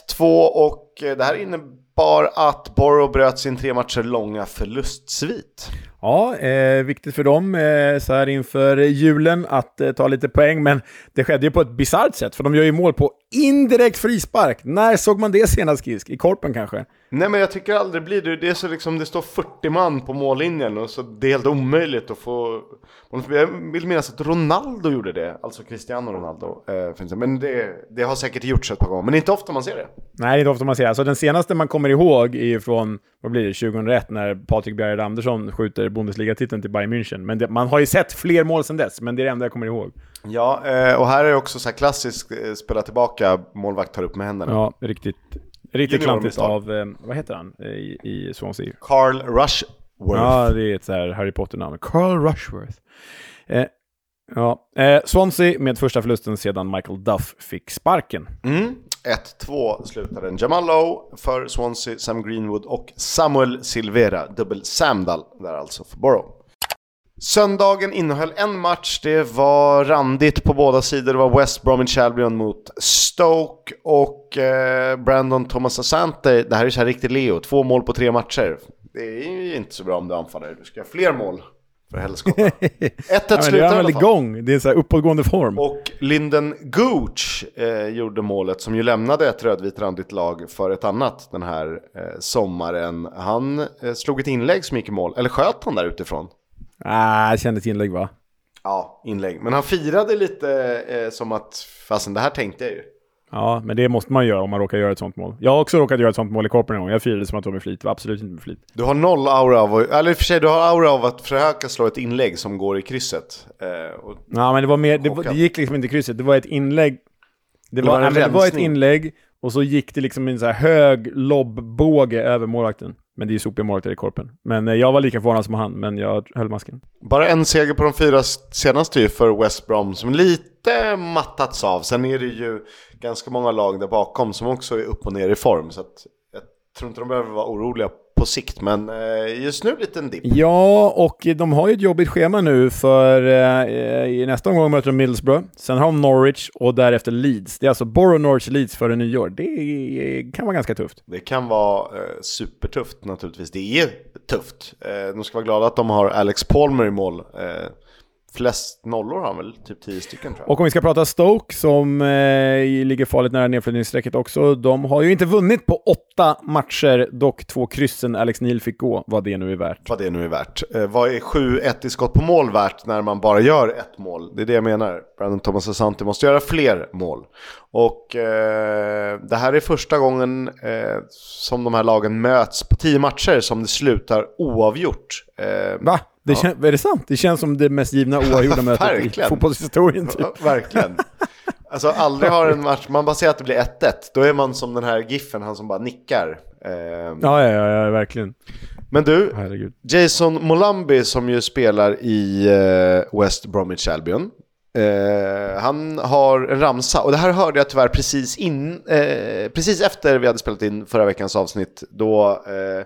1-2 och eh, det här innebar att Borough bröt sin tre matcher långa förlustsvit. Ja, eh, viktigt för dem eh, så här inför julen att eh, ta lite poäng, men det skedde ju på ett bisarrt sätt, för de gör ju mål på indirekt frispark. När såg man det senast, Kisk? I Korpen kanske? Nej, men jag tycker aldrig blir det. Det är så liksom, det står 40 man på mållinjen och så det är helt omöjligt att få... Jag vill minnas att Ronaldo gjorde det, alltså Cristiano Ronaldo. Eh, men det, det, har säkert gjorts ett par gånger, men inte ofta man ser det. Nej, inte ofta man ser det. Alltså den senaste man kommer ihåg är ju från, vad blir det, 2001 när Patrik Bjerre Andersson skjuter Bundesliga-titeln till Bayern München. Men det, man har ju sett fler mål sedan dess, men det är det enda jag kommer ihåg. Ja, eh, och här är det också så här klassiskt eh, spela tillbaka, målvakt tar upp med händerna. Ja, riktigt, riktigt klantigt av, eh, vad heter han i, i Swansea? Carl Rushworth. Ja, det är ett så här Harry Potter-namn. Carl Rushworth. Eh, ja, eh, Swansea med första förlusten sedan Michael Duff fick sparken. Mm. 1-2 slutade den. Jamal Lowe för Swansea, Sam Greenwood och Samuel Silvera. Dubbel Samdal där alltså för Borough. Söndagen innehöll en match, det var randigt på båda sidor. Det var West Bromwich Albion mot Stoke och eh, Brandon Thomas Asante. Det här är så här riktigt Leo, två mål på tre matcher. Det är ju inte så bra om du anfaller, du ska ha fler mål. För helskotta. 1-1 slutar i alla fall. igång, det är en så här uppåtgående form. Och Linden Gooch eh, gjorde målet som ju lämnade ett rödvit randigt lag för ett annat den här eh, sommaren. Han eh, slog ett inlägg som gick i mål, eller sköt han där utifrån? Ah, det kändes inlägg va? Ja, inlägg. Men han firade lite eh, som att, fasen det här tänkte jag ju. Ja, men det måste man göra om man råkar göra ett sånt mål. Jag har också råkat göra ett sånt mål i korpen en gång. Jag firade som att det var med flit. Det var absolut inte med flit. Du har noll aura av, eller i och för sig, du har aura av att försöka slå ett inlägg som går i krysset. Eh, och... Ja, men det var mer, det, det, gick liksom inte i krysset. Det var ett inlägg. Det, det var, var det var ett inlägg och så gick det liksom en så här hög lobbåge över målvakten. Men det är ju sopiga målvakter i korpen. Men eh, jag var lika förvånad som han, men jag höll masken. Bara en seger på de fyra senaste ju för West Brom som lite mattats av. Sen är det ju ganska många lag där bakom som också är upp och ner i form. Så jag tror inte de behöver vara oroliga på sikt, men eh, just nu lite en dipp. Ja, och de har ju ett jobbigt schema nu för eh, i nästa omgång möter de Middlesbrough, sen har de Norwich och därefter Leeds. Det är alltså Borough, Norwich, Leeds före nyår. Det kan vara ganska tufft. Det kan vara eh, supertufft naturligtvis. Det är tufft. Eh, de ska vara glada att de har Alex Palmer i mål. Eh, Flest nollor har han väl, typ 10 stycken tror jag. Och om vi ska prata Stoke som eh, ligger farligt nära nedflyttningsstrecket också. De har ju inte vunnit på åtta matcher, dock två kryssen Alex Neil fick gå, vad det nu är värt. Vad det nu är värt. Eh, vad är 7-1 i skott på mål värt när man bara gör ett mål? Det är det jag menar. Brandon Thomas Asante måste göra fler mål. Och eh, det här är första gången eh, som de här lagen möts på tio matcher som det slutar oavgjort. Eh, Va? Det Ja. kän, är det sant? Det känns som det mest givna oavgjorda mötet i fotbollshistorien. Typ. Ja, Verkligen. Alltså aldrig har en match, man bara ser att det blir 1-1, då är man som den här giffen, han som bara nickar. Eh, Ja, ja, ja, ja, verkligen. Men du, Herregud. Jason Molambi som ju spelar i eh, West Bromwich Albion. Eh, han har en ramsa, och det här hörde jag tyvärr precis, in, eh, precis efter vi hade spelat in förra veckans avsnitt. Då eh,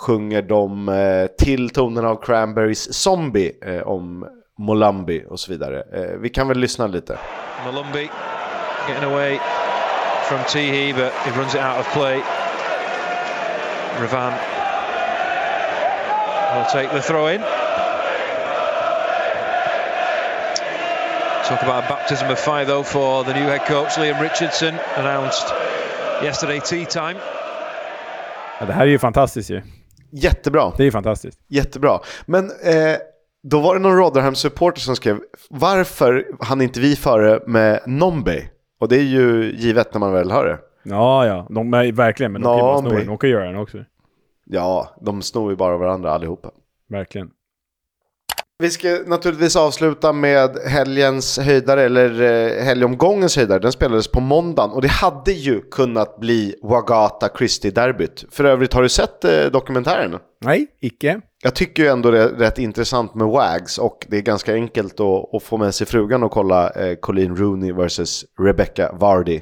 sjunger de eh, till tonen av Cranberries Zombie eh, om Molambi och så vidare. Eh, vi kan väl lyssna lite. Malumbi getting away from Teehee, but he runs it out of play. Ravan will take the throw in. Talk about a baptism of fire, though, for the new head coach, Liam Richardson, announced yesterday tea time. Ja, det här är ju fantastiskt ju. Jättebra. Det är fantastiskt. Jättebra. Men eh, då var det någon Rotherham-supporter som skrev varför hann inte vi före med Nombe? Och det är ju givet när man väl hör det. Ja, ja. De är, verkligen, men de kan ju bara sno den. De kan göra den också. Ja, de snor ju bara varandra allihopa. Verkligen. Vi ska naturligtvis avsluta med helgens höjdare, eller eh, helgomgångens höjdare. Den spelades på måndagen och det hade ju kunnat bli Wagata Christie-derbyt. För övrigt, har du sett eh, dokumentären? Nej, icke. Jag tycker ju ändå det är rätt intressant med Wags och det är ganska enkelt att, att få med sig frugan och kolla eh, Colleen Rooney versus Rebecca Vardy.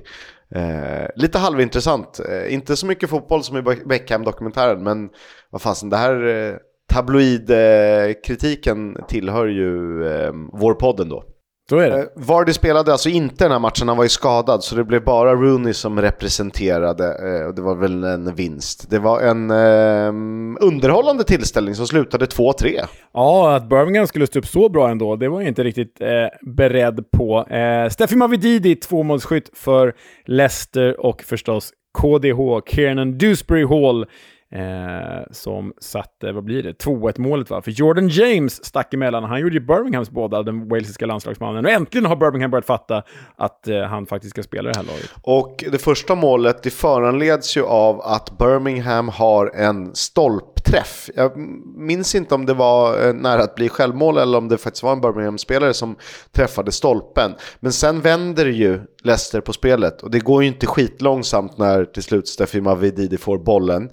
Eh, lite halvintressant, eh, inte så mycket fotboll som i Beckham-dokumentären men vad fasen, det här tabloidkritiken tillhör ju eh, vår podd ändå. Så är det. Eh, Vardy spelade alltså inte den här matchen, han var ju skadad så det blev bara Rooney som representerade eh, och det var väl en vinst. Det var en eh, underhållande tillställning som slutade 2-3. Ja, att Birmingham skulle stå upp så bra ändå, det var jag inte riktigt eh, beredd på. Eh, Steffi Mavididi, tvåmålsskytt för Leicester och förstås KDH, Kiernan Dewsbury Hall, eh, som satte, vad blir det, 2-1 målet va? För Jordan James stack emellan. Han gjorde ju Birminghams båda, den walesiska landslagsmannen. Och äntligen har Birmingham börjat fatta att eh, han faktiskt ska spela i det här laget. Och det första målet det föranleds ju av att Birmingham har en träff. Jag minns inte om det var eh, nära att bli självmål eller om det faktiskt var en Birmingham-spelare som träffade stolpen. Men sen vänder ju Leicester på spelet och det går ju inte skitlångsamt när till slut Steffi Mavididi får bollen.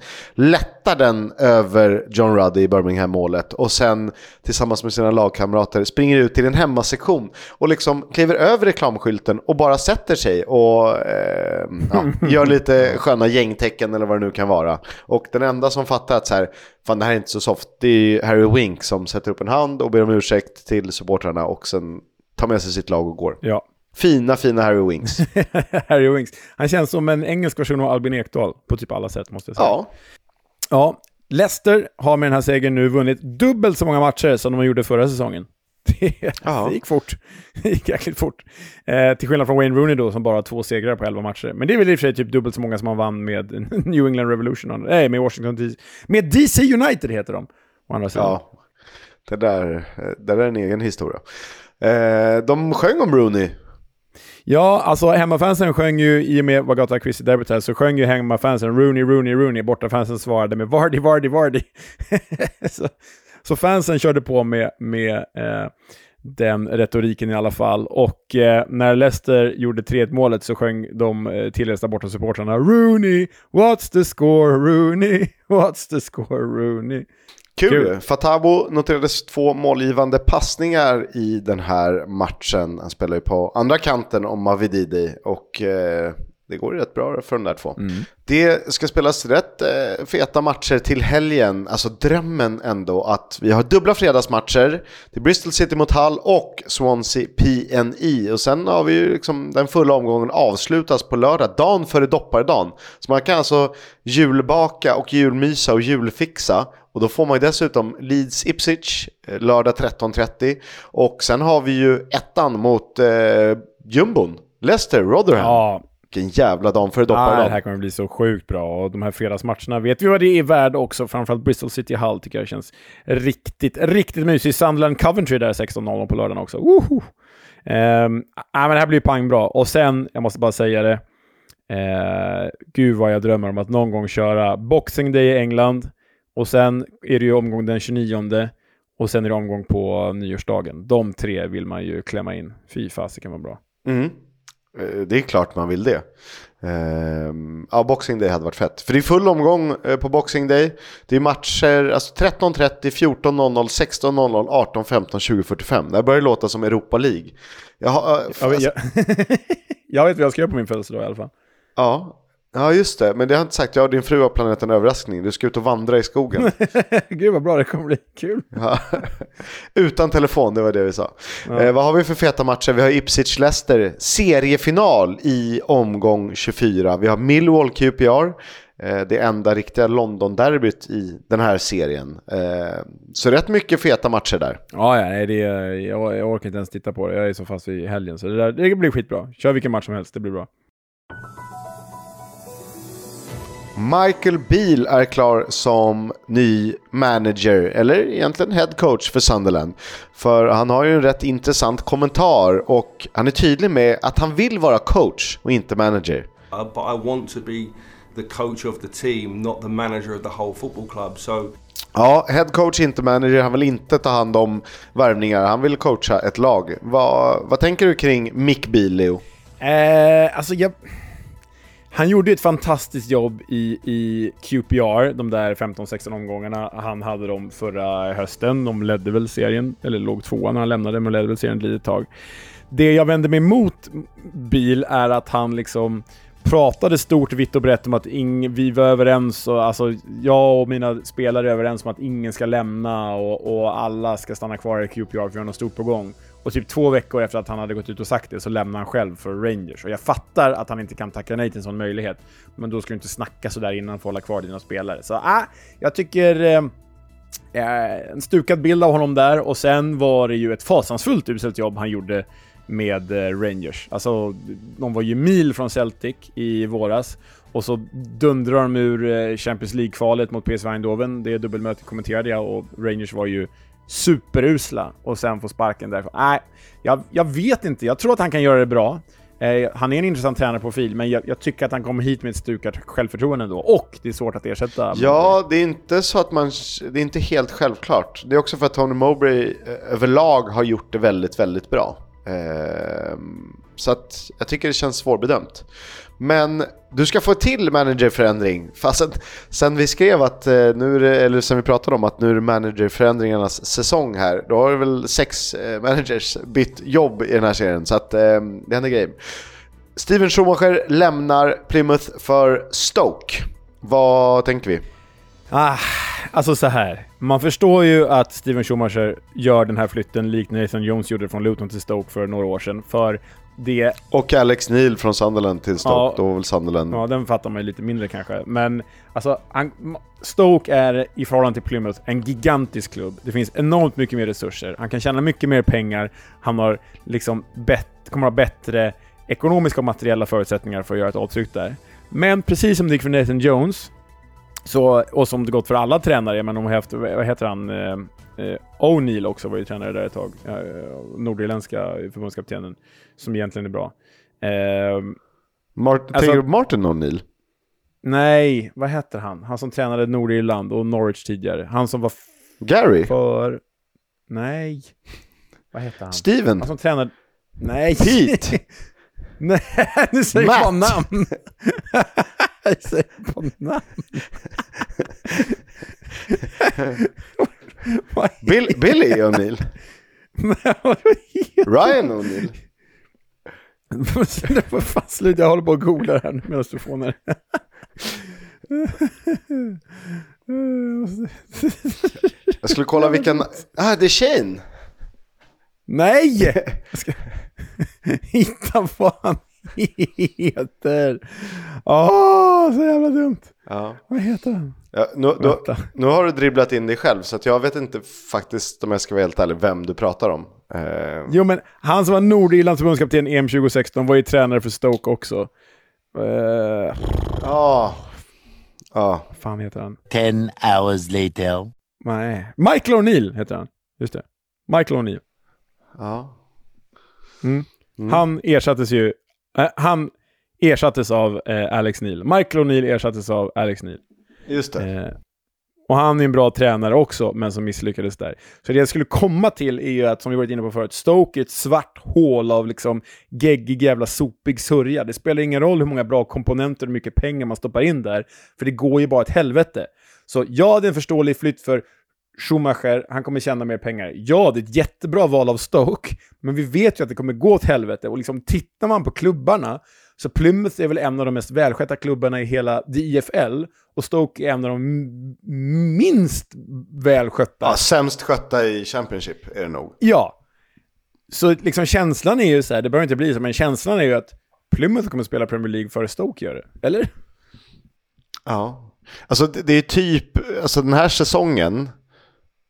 Lättar den över John Ruddy i Birmingham-målet och sen tillsammans med sina lagkamrater springer ut till en hemmasektion och liksom kliver över reklamskylten och bara sätter sig och eh, ja, gör lite sköna gängtecken eller vad det nu kan vara. Och den enda som fattar att så här, fan det här är inte så soft, det är Harry Wink som sätter upp en hand och ber om ursäkt till supportrarna och sen tar med sig sitt lag och går. Ja. Fina, fina Harry Winks. Harry Winks. Han känns som en engelsk version av Albin Ekdal på typ alla sätt måste jag säga. Ja, Ja, Leicester har med den här segern nu vunnit dubbelt så många matcher som de gjorde förra säsongen. Det, gick fort. Det gick jäkligt fort. Eh, till skillnad från Wayne Rooney då, som bara har två segrar på 11 matcher. Men det är väl i och för sig typ dubbelt så många som han vann med New England Revolution. Nej, med Washington DC. Med DC United heter de. Å andra sidan. ja. Det där, det där är en egen historia. Eh, de sjöng om Rooney. Ja, alltså hemmafansen sjöng ju, i och med Wagata Christie derbyt här, så sjöng ju hemmafansen Rooney, Rooney, Rooney. Bortafansen svarade med Vardy, Vardy, Vardy. så, så fansen körde på med, med eh, den retoriken i alla fall. Och eh, när Leicester gjorde 3-1 målet så sjöng de eh, tillresta borta supportrarna Rooney, what's the score Rooney, what's the score Rooney. Kul. Kul. Fatabo noterades två målgivande passningar i den här matchen. Han spelar ju på andra kanten om Mavididi och eh, det går ju rätt bra för de där två. Det ska spelas rätt eh, feta matcher till helgen. Alltså drömmen ändå att vi har dubbla fredagsmatcher. Det är Bristol City mot Hull och Swansea PNI. Och sen har vi ju liksom den fulla omgången avslutas på lördag, dagen före dopparedagen. Så man kan alltså julbaka och julmysa och julfixa. Och då får man ju dessutom Leeds Ipswich eh, lördag 13.30. Och sen har vi ju ettan mot eh, jumbon, Leicester, Rotherham. Ja, Vilken jävla dag före Ah, det här kommer bli så sjukt bra och de här fredagsmatcherna vet vi vad det är värd också. Framförallt Bristol City Hull tycker jag känns riktigt, riktigt mysigt. Sunderland Coventry där 16.00 på lördagen också. Woho! Ehm, ah, men det här blir pang bra. Och sen, jag måste bara säga det, eh, gud vad jag drömmer om att någon gång köra Boxing Day i England och sen är det ju omgång den 29 Och sen är det omgång på nyårsdagen. De tre vill man ju klämma in. Fy fasiken vad bra. Mm. Eh, Det är klart man vill det. Ehm, ja, Boxing Day hade varit fett. För det är full omgång eh, på Boxing Day. Det är matcher alltså 13.30, 14.00, 16.00, 18.15, 20.45. Det här börjar låta som Europa League. Jag har, eh, alltså, jag vet vad jag ska göra på min födelsedag i alla fall. ja, ja, just det. Men det har jag inte sagt. Jag och din fru har planerat en överraskning. Du ska ut och vandra i skogen. Gud vad bra, det kommer bli kul. Ja. Utan telefon, det var det vi sa. Eh, vad har vi för feta matcher? Vi har Ipswich-Leicester, seriefinal i omgång 24. Vi har Millwall QPR, eh, det enda riktiga London-derbyt i den här serien. Eh, så rätt mycket feta matcher där. Ja, ja nej, det, jag, jag orkar inte ens titta på det. Jag är så fast vid helgen. Så det, där, det blir skitbra. Kör vilken match som helst, det blir bra. Michael Beal är klar som ny manager, eller egentligen head coach för Sunderland. För han har ju en rätt intressant kommentar och han är tydlig med att han vill vara coach och inte manager. Uh, but I want to be the coach of the team, not the manager of the whole football club. So Ja, head coach inte manager. Han vill inte ta hand om värvningar. Han vill coacha ett lag. Vad, vad tänker du kring Mick Beal, Leo? Eh, alltså jag... Han gjorde ett fantastiskt jobb i, i QPR, de där 15-16 omgångarna. Han hade dem förra hösten. De ledde väl serien, eller låg tvåa när han lämnade, men ledde väl serien ett litet tag. Det jag vänder mig emot Bil är att han liksom pratade stort, vitt och brett om att ing, vi var överens, och, alltså jag och mina spelare är överens om att ingen ska lämna och, och alla ska stanna kvar i QPR för vi har något stort på gång. Och typ två veckor efter att han hade gått ut och sagt det så lämnar han själv för Rangers. Och jag fattar att han inte kan tacka nej till en sån möjlighet. Men då ska du inte snacka sådär innan för att hålla kvar dina spelare. Så äh, jag tycker... Eh, eh, en stukad bild av honom där och sen var det ju ett fasansfullt uselt jobb han gjorde med eh, Rangers. Alltså, de var ju mil från Celtic i våras och så dundrar de ur eh, Champions League-kvalet mot PSV Eindhoven. Det dubbelmötet kommenterade jag och Rangers var ju superusla och sen få sparken därifrån. Nej, jag, jag vet inte. Jag tror att han kan göra det bra. Eh, han är en intressant tränarprofil, men jag, jag tycker att han kommer hit med ett stukat självförtroende ändå. Och det är svårt att ersätta. Ja, det är inte så att man... Det är inte helt självklart. Det är också för att Tony Mowbray eh, överlag har gjort det väldigt, väldigt bra. Eh, så att jag tycker det känns svårbedömt. Men du ska få till managerförändring. Fast sen, sen vi skrev att eh, nu är det, eller sen vi pratade om att nu är det managerförändringarnas säsong här. Då har det väl sex eh, managers bytt jobb i den här serien. Så att eh, det händer grejer. Steven Schumacher lämnar Plymouth för Stoke. Vad tänker vi? Ah, alltså så här. Man förstår ju att Steven Schumacher gör den här flytten likt Nathan Jones gjorde från Luton till Stoke för några år sedan. För det... Och Alex Neil från Sunderland till Stoke. Ja. Då var väl Sunderland... Ja, den fattar man ju lite mindre kanske. Men alltså, han, Stoke är i förhållande till Plymouth en gigantisk klubb. Det finns enormt mycket mer resurser. Han kan tjäna mycket mer pengar. Han har liksom bet, kommer ha bättre ekonomiska och materiella förutsättningar för att göra ett avtryck där. Men precis som det gick för Nathan Jones, så, och som det gått för alla tränare, men de har haft, vad heter han, eh, O'Neill också var ju tränare där ett tag. Eh, nordirländska förbundskaptenen, som egentligen är bra. Eh, Mart- Alltså- Martin O'Neill? Nej, vad heter han? Han som tränade Nordirland och Norwich tidigare. Han som var Gary? för... Nej. Vad heter han? Steven? Han som tränade... Nej. Pete? Nej, nu säger jag Matt? på namn. jag säger på namn. Bill, Billy O'Neill? Ryan O'Neill? Fan, sluta, jag håller på att googla här nu medan du får ner. Jag skulle kolla vilken... Ah, det är Shane! Nej! Jag ska hitta vad han heter. Åh, så jävla dumt. Ja. Vad heter han? Ja, nu, nu, Vänta. nu har du dribblat in dig själv, så att jag vet inte faktiskt, om jag ska vara helt ärlig, vem du pratar om. Eh, Jo, men han som var Nordirlands förbundskapten EM 2016 var ju tränare för Stoke också. Ja. Ja. vad fan heter han? Ten hours later. Nej. Michael O'Neill heter han. Just det. Michael O'Neill. Ja. Han ersattes ju... eh, han ersattes av eh, Alex Neil. Michael O'Neill ersattes av Alex Neil. Just det. Eh, Och han är en bra tränare också, men som misslyckades där. Så det jag skulle komma till är ju att, som vi varit inne på förut, Stoke är ett svart hål av liksom geggig jävla sopig sörja. Det spelar ingen roll hur många bra komponenter och mycket pengar man stoppar in där, för det går ju bara ett helvete. Så ja, det är en förståelig flytt för Schumacher, han kommer tjäna mer pengar. Ja, det är ett jättebra val av Stoke, men vi vet ju att det kommer gå åt helvete. Och liksom tittar man på klubbarna, så Plymouth är väl en av de mest välskötta klubbarna i hela DFL, och Stoke är en av de minst välskötta. Ja, sämst skötta i Championship är det nog. Ja. Så liksom känslan är ju så här, det behöver inte bli så, men känslan är ju att Plymouth kommer spela Premier League före Stoke gör det. Eller? Ja. Alltså det, är typ, alltså den här säsongen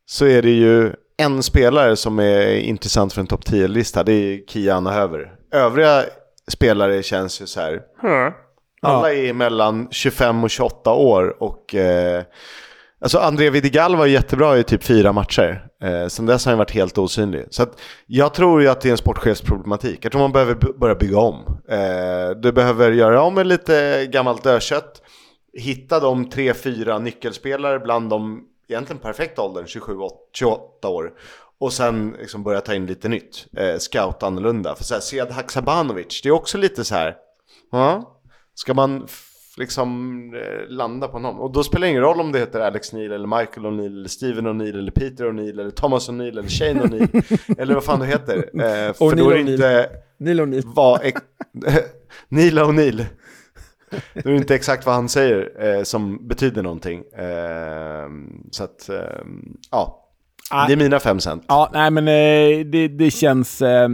så är det ju en spelare som är intressant för en topp 10-lista. Det är Kian och Höver. Övriga spelare känns ju så här. Alla är mellan 25 och 28 år och eh, Alltså André Vidigal var jättebra i typ fyra matcher. Eh, sen dess har han varit helt osynlig. Så att jag tror ju att det är en sportchefsproblematik. Jag tror man behöver b- börja bygga om. Eh, du behöver göra om med lite gammalt dödkött. Hitta de tre, fyra nyckelspelare bland de egentligen perfekta åldern, 27, 28 år. Och sen liksom börja ta in lite nytt. Eh, scout annorlunda. För så här, Sead Haksabanovic, det är också lite så här. Ja, ska man liksom eh, landa på honom? Och då spelar det ingen roll om det heter Alex Neil eller Michael O'Neill eller Steven O'Neill eller Peter O'Neill eller Thomas O'Neill eller Shane O'Neill eller vad fan det heter. Eh, för O'Neill då är det inte Neil O'Neill. vad... Neil O'Neill. Då är det inte exakt vad han säger eh, som betyder någonting. Eh, så att, eh, ja. Ah. Det är mina fem cent. Ja, nej men eh, det, det känns... Eh,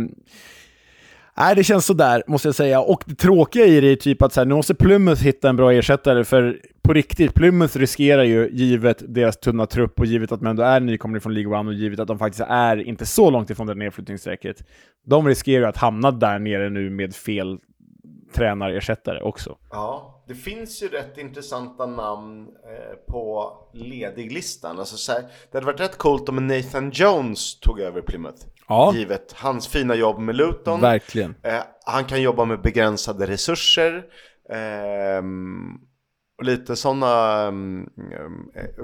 nej, det känns sådär, måste jag säga. Och det tråkiga i det är typ att så här, nu måste Plymouth hitta en bra ersättare, för på riktigt, Plymouth riskerar ju, givet deras tunna trupp och givet att man ändå är nykomling från League One och givet att de faktiskt är inte så långt ifrån det nedflyttningsstrecket, de riskerar ju att hamna där nere nu med fel tränarersättare också. Ja, det finns ju rätt intressanta namn eh, på lediglistan. Alltså, så här, det hade varit rätt coolt om Nathan Jones tog över Plymouth. Ja. Givet hans fina jobb med Luton. Verkligen. Eh, han kan jobba med begränsade resurser. ehm, och lite sådana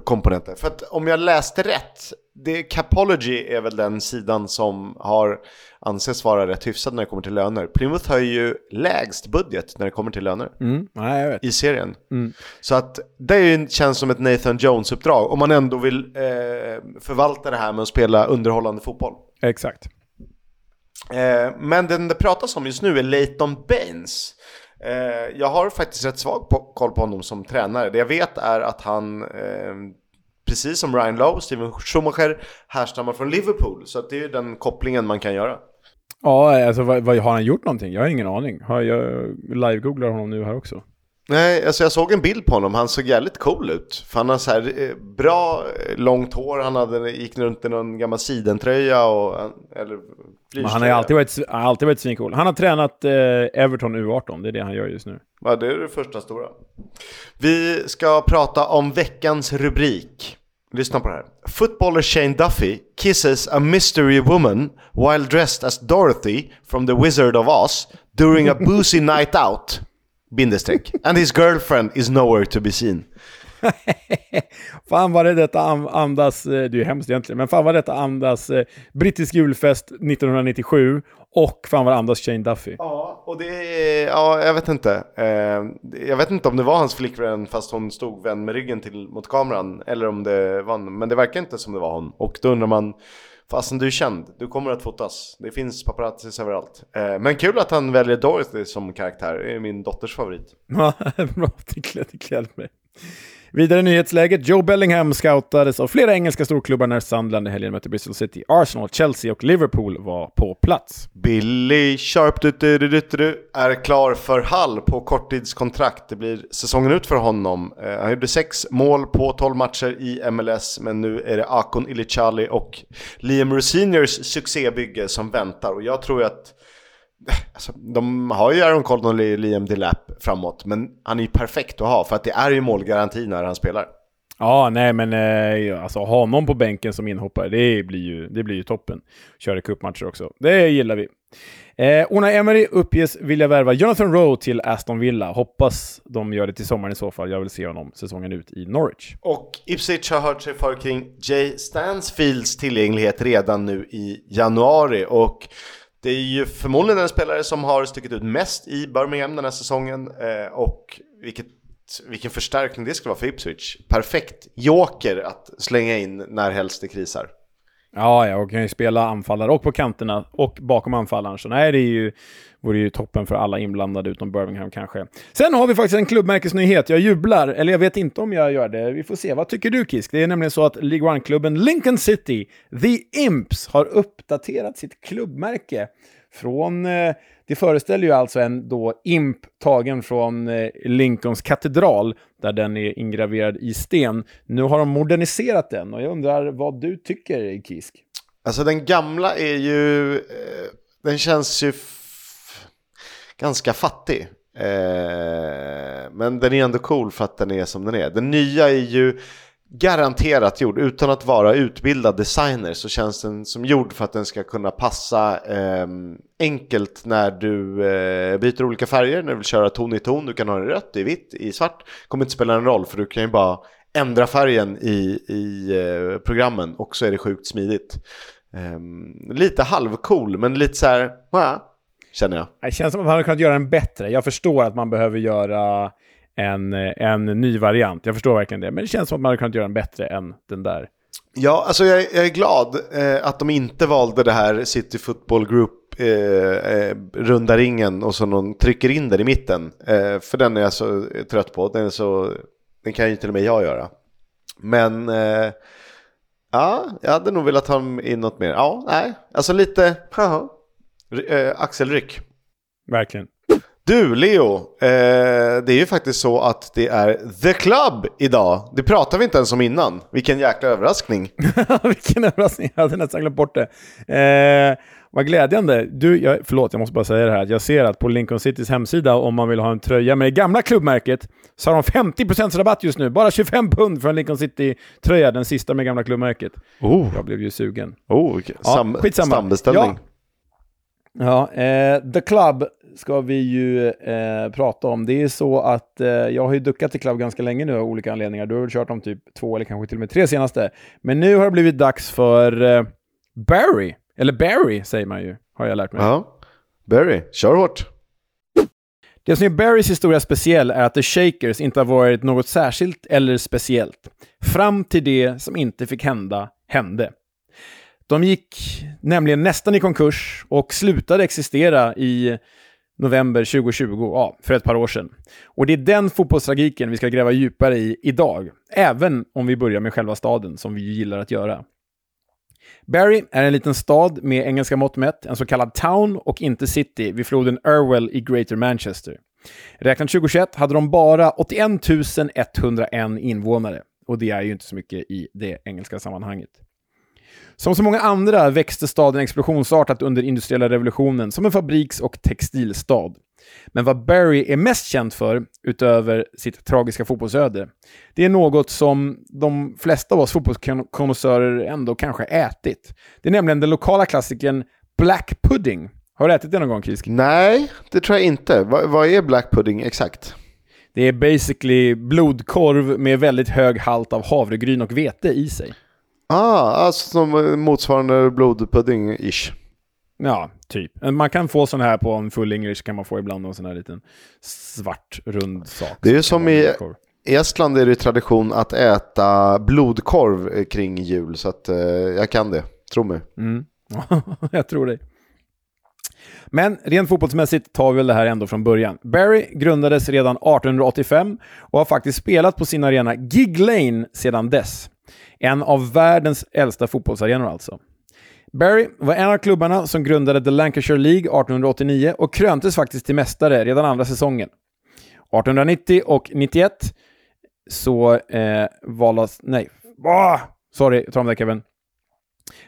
komponenter. För att om jag läste rätt, det, Capology är väl den sidan som har anses vara rätt hyfsad när det kommer till löner. Plymouth har ju lägst budget när det kommer till löner Mm. Vet. i serien. Så att det känns som ett Nathan Jones-uppdrag om man ändå vill eh, förvalta det här med att spela underhållande fotboll. Exakt. Eh, men den det pratas om just nu är Leighton Baines. Eh, jag har faktiskt rätt svag på, koll på honom som tränare. Det jag vet är att han, eh, precis som Ryan Lowe, Steven Schumacher, härstammar från Liverpool. Så att det är ju den kopplingen man kan göra. Ja, alltså vad, vad, har han gjort någonting? Jag har ingen aning. Har jag live-googlar honom nu här också. Nej, alltså jag såg en bild på honom, han såg jävligt cool ut. För han har så här eh, bra eh, långt hår, han hade, gick runt i någon gammal sidentröja och, eller han har alltid varit, alltid varit svincool. Han har tränat eh, Everton U18, det är det han gör just nu. Ja, det är det första stora. Vi ska prata om veckans rubrik. Lyssna på det här. Footballer Shane Duffy kisses a mystery woman while dressed as Dorothy from the Wizard of Oz during a boozy night out. Bindestreck. And his girlfriend is nowhere to be seen. Fan vad det detta andas, eh, det är ju hemskt egentligen, men fan vad detta andas eh, brittisk julfest 1997 och fan vad det andas Shane Duffy. Ja, och det ja, jag vet inte. Eh, jag vet inte om det var hans flickvän fast hon stod vänd med ryggen till mot kameran eller om det var, men det verkar inte som det var hon. Och då undrar man, fastän du är känd, du kommer att fotas. Det finns paparazzis överallt. Eh, men kul att han väljer Dorothy som karaktär, det är min dotters favorit. Ja, bra, det gläder, mig. Vidare nyhetsläget. Joe Bellingham scoutades av flera engelska storklubbar när Sunderland i helgen mötte Bristol City. Arsenal, Chelsea och Liverpool var på plats. Billy Sharp du, du, du, du, du, är klar för Hall på korttidskontrakt. Det blir säsongen ut för honom. Eh, han gjorde sex mål på 12 matcher i MLS, men nu är det Akon Ilicali och Liam Rosiniers succébygge som väntar. Och jag tror ju att Alltså, de har ju Aaron Connolly och Liam Delap framåt, men han är ju perfekt att ha för att det är ju målgaranti när han spelar. Ja, nej men eh, alltså ha någon på bänken som inhoppare, det blir ju, det blir ju toppen. Köra cupmatcher också. Det gillar vi. Eh, Una Emery uppges vilja värva Jonathan Rowe till Aston Villa. Hoppas de gör det till sommaren i så fall. Jag vill se honom säsongen ut i Norwich. Och Ipswich har hört sig för kring Jay Stansfields tillgänglighet redan nu i januari. Och det är ju förmodligen den spelare som har stuckit ut mest i Birmingham den här säsongen. Eh, och vilket, vilken förstärkning det skulle vara för Ipswich. Perfekt joker att slänga in när helst det krisar. Ja, ja, och kan ju spela anfallare och på kanterna och bakom anfallaren. Så nej, det är ju, vore ju toppen för alla inblandade utom Birmingham kanske. Sen har vi faktiskt en klubbmärkesnyhet. Jag jublar, eller jag vet inte om jag gör det. Vi får se. Vad tycker du Kisk? Det är nämligen så att League One-klubben Lincoln City, The Imps, har uppdaterat sitt klubbmärke från eh, det föreställer ju alltså en då imp tagen från eh, Lincolns katedral, där den är ingraverad i sten. Nu har de moderniserat den och jag undrar vad du tycker, Kisk? Alltså den gamla är ju, eh, den känns ju ganska fattig. Eh, men den är ändå cool för att den är som den är. Den nya är ju garanterat gjord, utan att vara utbildad designer så känns den som gjord för att den ska kunna passa eh, enkelt när du eh, byter olika färger, när du vill köra ton i ton. Du kan ha den i rött, i vitt, i svart. kommer inte spela någon roll för du kan ju bara ändra färgen i, i eh, programmen och så är det sjukt smidigt. Ehm, lite halvcool men lite så här, ja, känner jag. Det känns som att man hade kunnat göra den bättre. Jag förstår att man behöver göra en, en ny variant. Jag förstår verkligen det. Men det känns som att man hade kunnat göra den bättre än den där. Ja, alltså jag, jag är glad eh, att de inte valde det här City Football Group eh, eh, runda ringen och så någon trycker in den i mitten. Eh, för den är jag så trött på. Den, är så, den kan ju till och med jag göra. Men eh, ja, jag hade nog velat ha in något mer. Ja, nej, alltså lite haha, eh, axelryck. Verkligen. Du Leo, eh, det är ju faktiskt så att det är The Club idag. Det pratar vi inte ens om innan. Vilken jäkla överraskning. Vilken överraskning, jag hade nästan glömt bort det. Eh, vad glädjande. Du, jag, förlåt, jag måste bara säga det här. Jag ser att på Lincoln Citys hemsida, om man vill ha en tröja med det gamla klubbmärket, så har de 50% rabatt just nu. Bara 25 pund för en Lincoln City-tröja, den sista med gamla klubbmärket. Oh. Jag blev ju sugen. Oh, okay. Ja, Sam skitsamma. Sambeställning. Ja, eh, The Club ska vi ju eh, prata om. Det är så att eh, jag har ju duckat The Club ganska länge nu av olika anledningar. Du har väl kört dem typ två eller kanske till och med tre senaste. Men nu har det blivit dags för eh, Barry. Eller Barry säger man ju, har jag lärt mig. Ja, Barry, kör hårt. Det som är Barrys historia speciell är att The Shakers inte har varit något särskilt eller speciellt. Fram till det som inte fick hända, hände. De gick nämligen nästan i konkurs och slutade existera i november 2020, ja, för ett par år sedan. Och det är den fotbollstragiken vi ska gräva djupare i idag, även om vi börjar med själva staden, som vi gillar att göra. Barry är en liten stad med engelska mått mätt, en så kallad town och inte city, vid floden Irwell i Greater Manchester. Räknat 2021 hade de bara 81 101 invånare, och det är ju inte så mycket i det engelska sammanhanget. Som så många andra växte staden explosionsartat under industriella revolutionen som en fabriks och textilstad. Men vad Barry är mest känd för, utöver sitt tragiska fotbollsöde, det är något som de flesta av oss fotbollskonnässörer ändå kanske ätit. Det är nämligen den lokala klassikern Black Pudding. Har du ätit det någon gång, Kisk? Nej, det tror jag inte. Va vad är Black Pudding exakt? Det är basically blodkorv med väldigt hög halt av havregryn och vete i sig. Ah, alltså som motsvarande blodpudding-ish. Ja, typ. Man kan få sån här på en full English, kan man få ibland en sån här liten svart rund sak. Det är ju som i Estland är det tradition att äta blodkorv kring jul, så att eh, jag kan det. Tro mig. Mm. jag tror dig. Men rent fotbollsmässigt tar vi väl det här ändå från början. Barry grundades redan 1885 och har faktiskt spelat på sin arena Gig Lane sedan dess. En av världens äldsta fotbollsarenor alltså. Barry var en av klubbarna som grundade The Lancashire League 1889 och kröntes faktiskt till mästare redan andra säsongen. 1890 och 91 så eh, valdes... Nej. Oh, sorry, jag tar om det Kevin.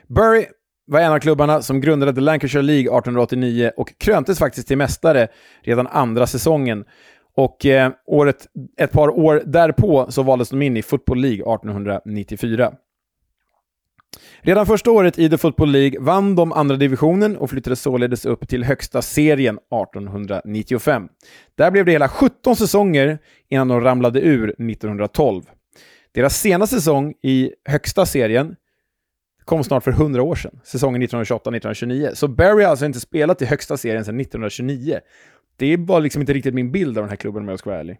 Bury var en av klubbarna som grundade The Lancashire League 1889 och kröntes faktiskt till mästare redan andra säsongen. Och eh, året, ett par år därpå så valdes de in i Football League 1894. Redan första året i The Football League vann de andra divisionen och flyttades således upp till högsta serien 1895. Där blev det hela 17 säsonger innan de ramlade ur 1912. Deras senaste säsong i högsta serien kom snart för 100 år sedan, säsongen 1928-1929. Så Barry har alltså inte spelat i högsta serien sedan 1929. Det var liksom inte riktigt min bild av den här klubben om jag ska vara ärlig.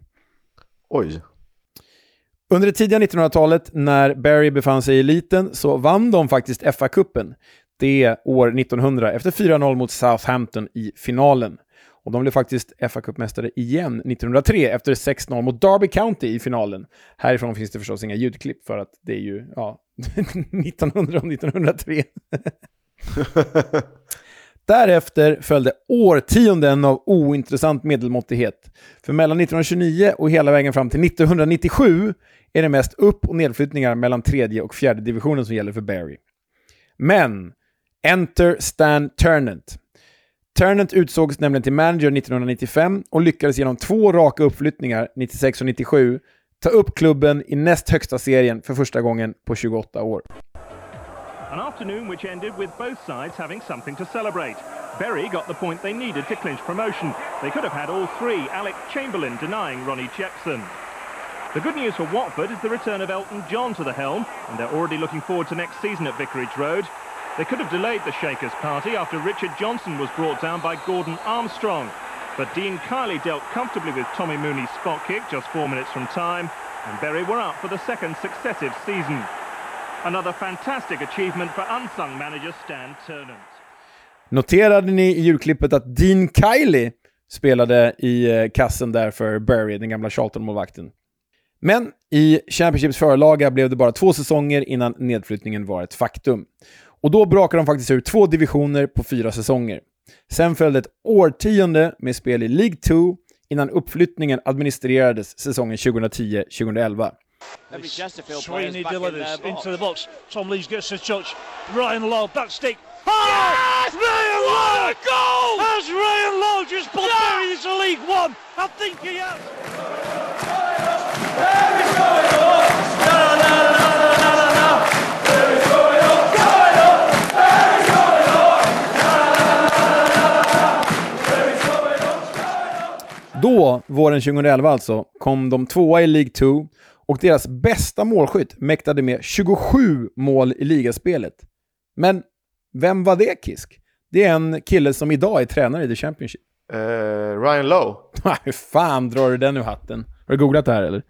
Oj. Under det tidiga 1900-talet, när Barry befann sig i eliten, så vann de faktiskt FA-cupen det år 1900 efter 4-0 mot Southampton i finalen. Och de blev faktiskt FA-cupmästare igen 1903 efter 6-0 mot Derby County i finalen. Härifrån finns det förstås inga ljudklipp för att det är ju ja, 1900 och 1903. Därefter följde årtionden av ointressant medelmåttighet. För mellan 1929 och hela vägen fram till 1997 är det mest upp och nedflyttningar mellan tredje och fjärde divisionen som gäller för Barry. Men, enter Stan Turnant. Turnant utsågs nämligen till manager 1995 och lyckades genom två raka uppflyttningar, 96 och 97, ta upp klubben i näst högsta serien för första gången på 28 år. An afternoon which ended with both sides having something to celebrate. Bury got the point they needed to clinch promotion. They could have had all three, Alex Chamberlain denying Ronnie Jackson. The good news for Watford is the return of Elton John to the helm, and they're already looking forward to next season at Vicarage Road. They could have delayed the Shakers party after Richard Johnson was brought down by Gordon Armstrong. But Dean Kiley dealt comfortably with Tommy Mooney's spot kick just four minutes from time, and Berry were up for the second successive season. Another fantastic achievement for unsung manager Stan Turnant. Noterade ni i julklippet att Dean Kiley spelade i eh, kassen där för Bury, den gamla Charlton-målvakten? Men i Championships förlaga blev det bara två säsonger innan nedflyttningen var ett faktum. Och då brakade de faktiskt ur två divisioner på fyra säsonger. Sen följde ett årtionde med spel i League 2 innan uppflyttningen administrerades säsongen 2010-2011. Sweeney delivers into the box. Tom Lees gets the touch. Ryan Lowe, back stick. Oh! Yes! Ryan Lowe! goal! Has Ryan Lowe just put! Bury into League One? I think he has. Då, våren 2011 alltså, kom de tvåa i League 2 och deras bästa målskytt mäktade med 27 mål i ligaspelet. Men vem var det, Kisk? Det är en kille som idag är tränare i The Championship. Uh, Ryan Lowe. Hur fan drar du den ur hatten? Har du googlat det här eller?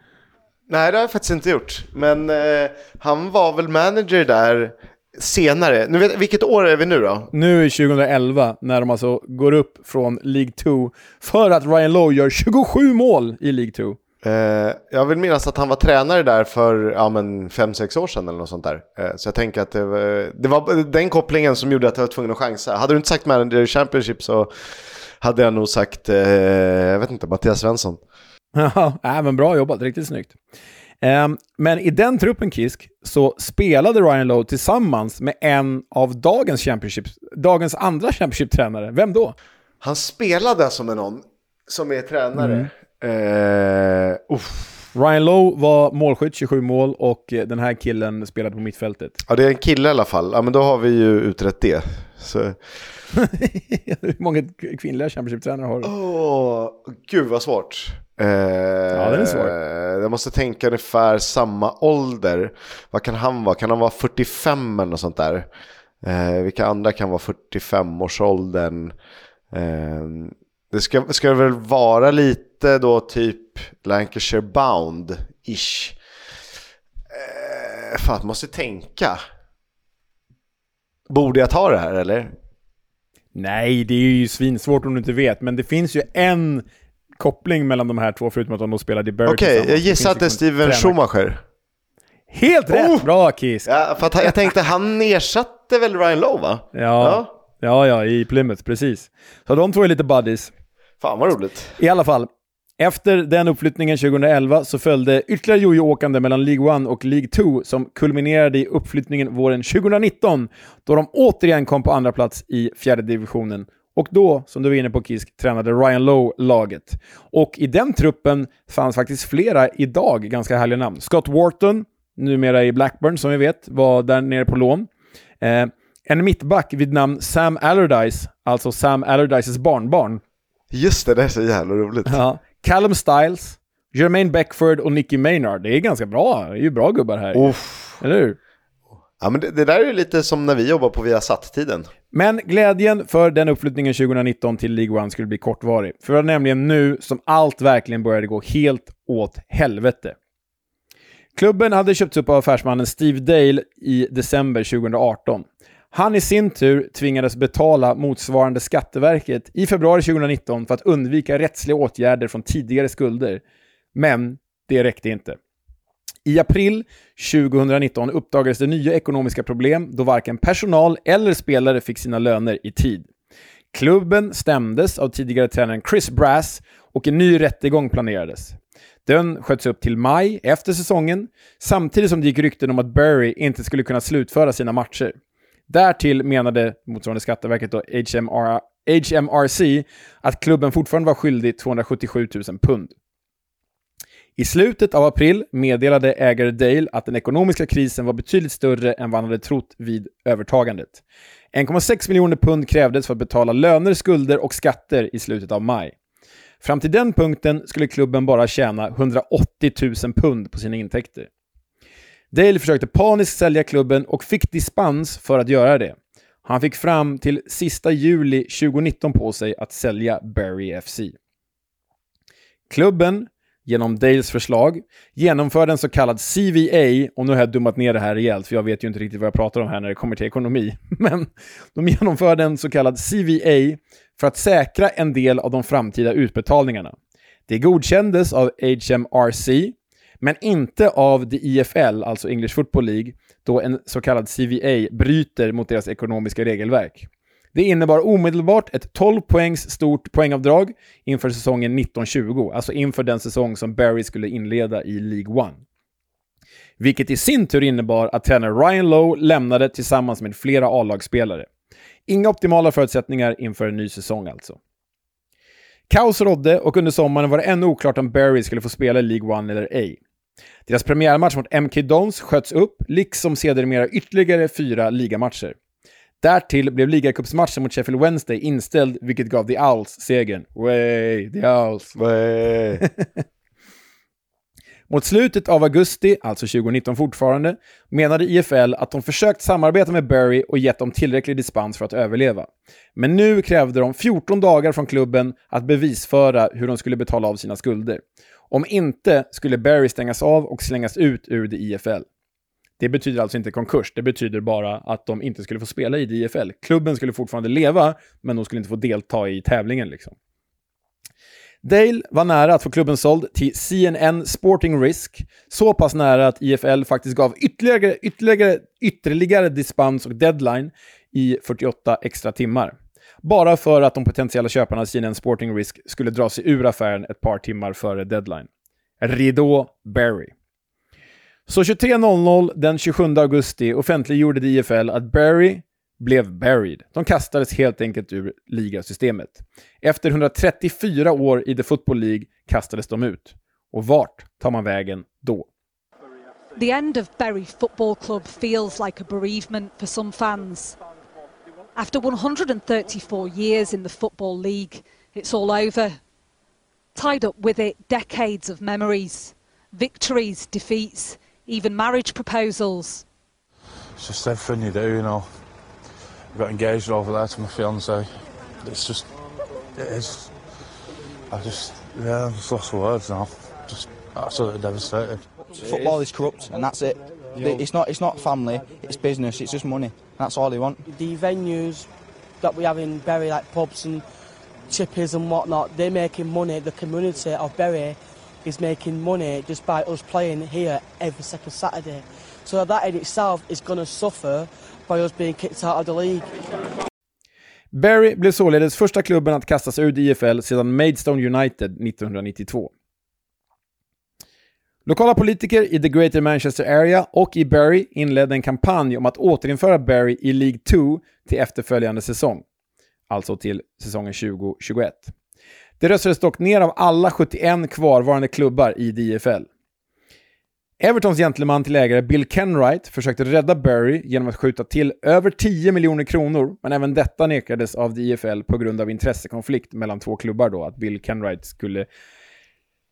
Nej, det har jag faktiskt inte gjort. Men eh, han var väl manager där senare. Nu vet, vilket år är vi nu då? Nu är 2011, när de alltså går upp från League 2 för att Ryan Lowe gör 27 mål i League 2. Eh, jag vill minnas att han var tränare där för ja, 5-6 år sedan eller något sånt där. Eh, så jag tänker att det var, det var den kopplingen som gjorde att jag var tvungen att chansa. Hade du inte sagt manager Championship så hade jag nog sagt, eh, jag vet inte, Mattias Svensson. Ja, men bra jobbat, riktigt snyggt. Um, men i den truppen, Kisk, så spelade Ryan Lowe tillsammans med en av dagens, championship, dagens andra Championship-tränare. Vem då? Han spelade alltså med någon som är tränare. Mm. Uh, Ryan Lowe var målskytt, 27 mål, och den här killen spelade på mittfältet. Ja, det är en kille i alla fall. Ja, men då har vi ju utrett det. Så... Hur många kvinnliga Championship-tränare har du? Åh, oh, gud vad svårt. Eh, ja, den är svår. Jag måste tänka ungefär samma ålder. Vad kan han vara? Kan han vara 45 eller något sånt där? Eh, vilka andra kan vara 45-årsåldern? Eh, det ska, ska det väl vara lite då typ Lancashire Bound-ish. Eh, fan, jag måste tänka. Borde jag ta det här eller? Nej, det är ju svinsvårt om du inte vet, men det finns ju en koppling mellan de här två, förutom att de spelade i Bury Okej, okay, jag gissar att det är Steven Schumacher. Helt rätt! Oh! Bra Kiss! Ja, för att jag tänkte, han ersatte väl Ryan Lowe va? Ja, ja, ja, ja i Plymouth, precis. Så de två är lite buddies. Fan vad roligt. I alla fall, efter den uppflyttningen 2011 så följde ytterligare jojo-åkande mellan League 1 och League 2 som kulminerade i uppflyttningen våren 2019 då de återigen kom på andra plats i fjärde divisionen Och då, som du var inne på Kisk, tränade Ryan Lowe laget. Och i den truppen fanns faktiskt flera idag ganska härliga namn. Scott Wharton, numera i Blackburn som vi vet, var där nere på lån. Eh, en mittback vid namn Sam Allardyce, alltså Sam Allardyces barnbarn. Just det, det är så jävla roligt. Ja. Callum Styles, Jermaine Beckford och Nicky Maynard. Det är ganska bra. Det är ju bra gubbar här. Uff. Eller hur? Ja, men det, det där är ju lite som när vi jobbar på Viasat-tiden. Men glädjen för den uppflyttningen 2019 till League One skulle bli kortvarig. För det var nämligen nu som allt verkligen började gå helt åt helvete. Klubben hade köpts upp av affärsmannen Steve Dale i december 2018. Han i sin tur tvingades betala motsvarande Skatteverket i februari 2019 för att undvika rättsliga åtgärder från tidigare skulder. Men det räckte inte. I april 2019 uppdagades det nya ekonomiska problem då varken personal eller spelare fick sina löner i tid. Klubben stämdes av tidigare tränaren Chris Brass och en ny rättegång planerades. Den sköts upp till maj efter säsongen, samtidigt som det gick rykten om att Barry inte skulle kunna slutföra sina matcher. Därtill menade motsvarande Skatteverket då HMR, HMRC att klubben fortfarande var skyldig 277 000 pund. I slutet av april meddelade ägare Dale att den ekonomiska krisen var betydligt större än vad han hade trott vid övertagandet. 1,6 miljoner pund krävdes för att betala löner, skulder och skatter i slutet av maj. Fram till den punkten skulle klubben bara tjäna 180 000 pund på sina intäkter. Dale försökte paniskt sälja klubben och fick dispens för att göra det. Han fick fram till sista juli 2019 på sig att sälja Barry FC. Klubben genom Dales förslag, genomförde en så kallad CVA, och nu har jag dummat ner det här rejält, för jag vet ju inte riktigt vad jag pratar om här när det kommer till ekonomi, men de genomförde en så kallad CVA för att säkra en del av de framtida utbetalningarna. Det godkändes av HMRC, men inte av the IFL, alltså English Football League, då en så kallad CVA bryter mot deras ekonomiska regelverk. Det innebar omedelbart ett 12 poängs stort poängavdrag inför säsongen 1920, alltså inför den säsong som Barry skulle inleda i League One. Vilket i sin tur innebar att tränare Ryan Lowe lämnade tillsammans med flera A-lagsspelare. Inga optimala förutsättningar inför en ny säsong alltså. Kaos rådde och under sommaren var det ännu oklart om Barry skulle få spela i League One eller ej. Deras premiärmatch mot MK Dons sköts upp, liksom sedermera ytterligare fyra ligamatcher. Därtill blev ligacupsmatchen mot Sheffield Wednesday inställd, vilket gav The Owls segern. Way, The Owls. Way. Mot slutet av augusti, alltså 2019 fortfarande, menade IFL att de försökt samarbeta med Barry och gett dem tillräcklig dispens för att överleva. Men nu krävde de 14 dagar från klubben att bevisföra hur de skulle betala av sina skulder. Om inte skulle Barry stängas av och slängas ut ur the IFL. Det betyder alltså inte konkurs, det betyder bara att de inte skulle få spela i DFL. Klubben skulle fortfarande leva, men de skulle inte få delta i tävlingen. Liksom. Dale var nära att få klubben såld till CNN Sporting Risk, så pass nära att IFL faktiskt gav ytterligare, ytterligare, ytterligare dispens och deadline i 48 extra timmar. Bara för att de potentiella köparna CNN Sporting Risk skulle dra sig ur affären ett par timmar före deadline. Ridå Barry. Så 23.00 den 27 augusti offentliggjorde IFL att Barry blev buried. De kastades helt enkelt ur ligasystemet. Efter 134 år i The Football League kastades de ut. Och vart tar man vägen då? The end of Bury Football Club feels like a bereavement for some fans. After 134 years in the Football League, it's all over. Tied up with it, decades of memories, victories, defeats, even marriage proposals. It's just everything you do, you know. I got engaged over there to my fiance. It's just, it is. I just, yeah, I'm just lost for words now. Just absolutely devastated. Football is corrupt, and that's it. It's not, it's not family. It's business. It's just money. That's all they want. The venues that we have in Bury, like pubs and chippies and whatnot, they're making money. The community of Bury is making money just by us playing here every second Saturday. So that in itself is going to suffer by us being kicked out of the league. Barry blev således första klubben att kastas ut ur DFL sedan Maidstone United 1992. Lokala politiker i the Greater Manchester Area och i Barry inledde en kampanj om att återinföra Barry i League 2 till efterföljande säsong. alltså till säsongen 2021. Det röstades dock ner av alla 71 kvarvarande klubbar i DFL. Evertons gentleman till ägare Bill Kenwright försökte rädda Barry genom att skjuta till över 10 miljoner kronor, men även detta nekades av DFL på grund av intressekonflikt mellan två klubbar då, att Bill Kenwright skulle...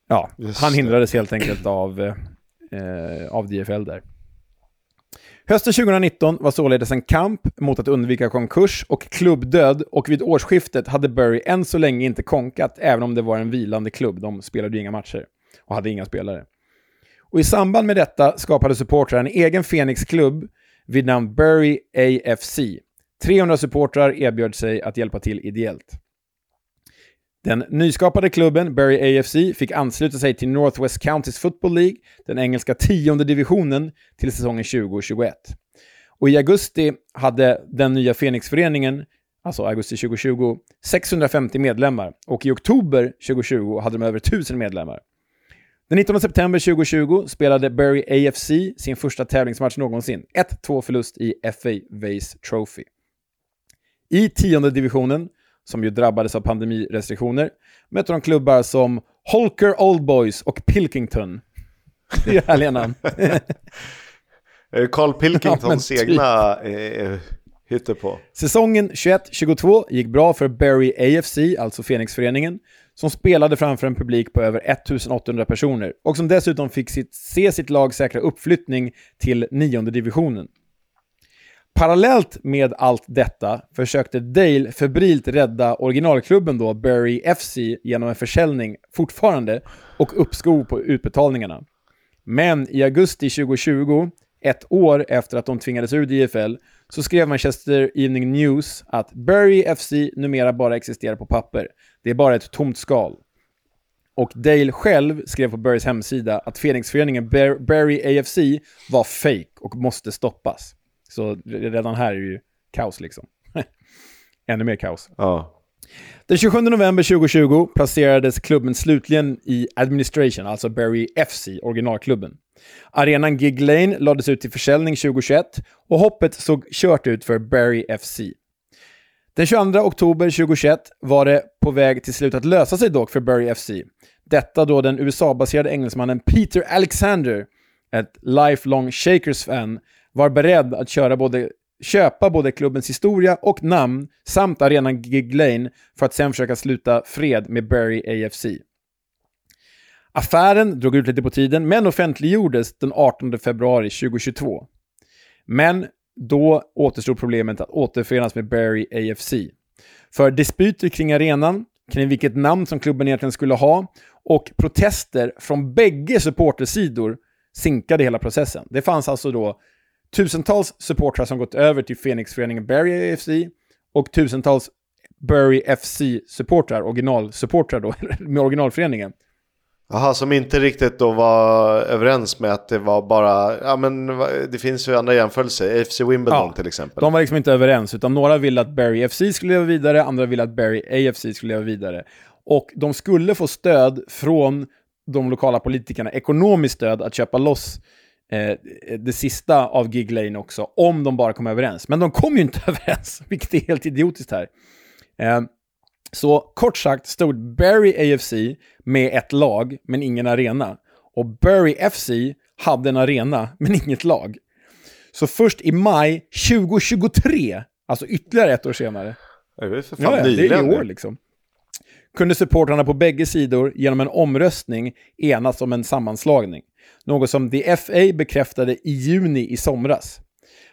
Ja, Just han hindrades helt enkelt av, eh, av DFL där. Hösten 2019 var således en kamp mot att undvika konkurs och klubbdöd och vid årsskiftet hade Bury än så länge inte konkat, även om det var en vilande klubb. De spelade ju inga matcher och hade inga spelare. Och I samband med detta skapade supportrar en egen Fenix-klubb vid namn Bury AFC. 300 supportrar erbjöd sig att hjälpa till ideellt. Den nyskapade klubben, Bury AFC, fick ansluta sig till Northwest Counties Football League, den engelska tionde divisionen, till säsongen 2021. Och i augusti hade den nya Fenixföreningen, alltså augusti 2020, 650 medlemmar och i oktober 2020 hade de över 1000 medlemmar. Den 19 september 2020 spelade Bury AFC sin första tävlingsmatch någonsin. 1-2 förlust i FA Vase Trophy. I tionde divisionen, som ju drabbades av pandemirestriktioner, mötte de klubbar som Holker Old Boys och Pilkington. Det är härliga namn. Carl Pilkingtons ja, egna eh, på? Säsongen 21-22 gick bra för Bury AFC, alltså Fenixföreningen, som spelade framför en publik på över 1800 personer och som dessutom fick sitt, se sitt lag säkra uppflyttning till nionde divisionen. Parallellt med allt detta försökte Dale febrilt rädda originalklubben då, Bury FC, genom en försäljning fortfarande och uppskov på utbetalningarna. Men i augusti 2020, ett år efter att de tvingades ur DFL, så skrev Manchester Evening News att Bury FC numera bara existerar på papper. Det är bara ett tomt skal. Och Dale själv skrev på Burys hemsida att Fenixföreningen Bury AFC var fake och måste stoppas. Så redan här är det ju kaos liksom. Ännu mer kaos. Ja. Den 27 november 2020 placerades klubben slutligen i Administration, alltså Bury FC, originalklubben. Arenan Gig Lane lades ut till försäljning 2021 och hoppet såg kört ut för Bury FC. Den 22 oktober 2021 var det på väg till slut att lösa sig dock för Bury FC. Detta då den USA-baserade engelsmannen Peter Alexander, ett lifelong Shakers-fan, var beredd att köra både, köpa både klubbens historia och namn samt arenan Gig Lane för att sen försöka sluta fred med Barry AFC. Affären drog ut lite på tiden, men offentliggjordes den 18 februari 2022. Men då återstod problemet att återförenas med Barry AFC. För dispyter kring arenan, kring vilket namn som klubben egentligen skulle ha och protester från bägge supportersidor sinkade hela processen. Det fanns alltså då tusentals supportrar som gått över till Phoenixföreningen Bury AFC och tusentals Bury FC-supportrar, originalsupportrar då, med originalföreningen, Jaha, som inte riktigt då var överens med att det var bara, ja men det finns ju andra jämförelser, FC Wimbledon ja, till exempel. De var liksom inte överens, utan några ville att Barry FC skulle leva vidare, andra ville att Barry AFC skulle leva vidare. Och de skulle få stöd från de lokala politikerna, ekonomiskt stöd att köpa loss eh, det sista av Gig Lane också, om de bara kom överens. Men de kom ju inte överens, vilket är helt idiotiskt här. Eh, så kort sagt stod Bury AFC med ett lag, men ingen arena. Och Bury FC hade en arena, men inget lag. Så först i maj 2023, alltså ytterligare ett år senare. Det är för fan ja, det är i år liksom. Kunde supportrarna på bägge sidor genom en omröstning enas om en sammanslagning. Något som The FA bekräftade i juni i somras.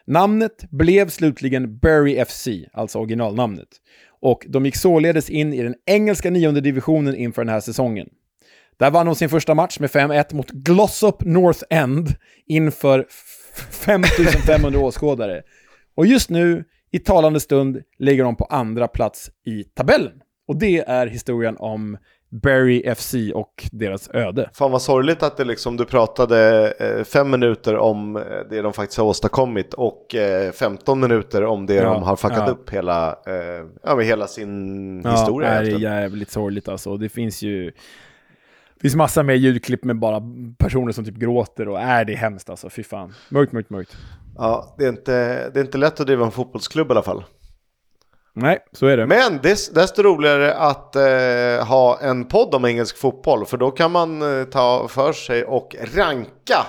Namnet blev slutligen Bury FC, alltså originalnamnet och de gick således in i den engelska nionde divisionen inför den här säsongen. Där vann de sin första match med 5-1 mot Glossop North End inför 5500 åskådare. Och just nu, i talande stund, ligger de på andra plats i tabellen. Och det är historien om Bury FC och deras öde. Fan vad sorgligt att det liksom, du pratade eh, fem minuter om eh, det de faktiskt har åstadkommit och eh, 15 minuter om det ja, de har fuckat ja. upp hela, eh, ja, med hela sin ja, historia. Det är jävligt sorgligt alltså. Det finns ju det finns massa mer ljudklipp med bara personer som typ gråter och är det är hemskt alltså. Fy fan. Mörkt, mörkt, mörkt. Ja, det är, inte, det är inte lätt att driva en fotbollsklubb i alla fall. Nej, så är det. Men det är desto roligare att eh, ha en podd om engelsk fotboll, för då kan man eh, ta för sig och ranka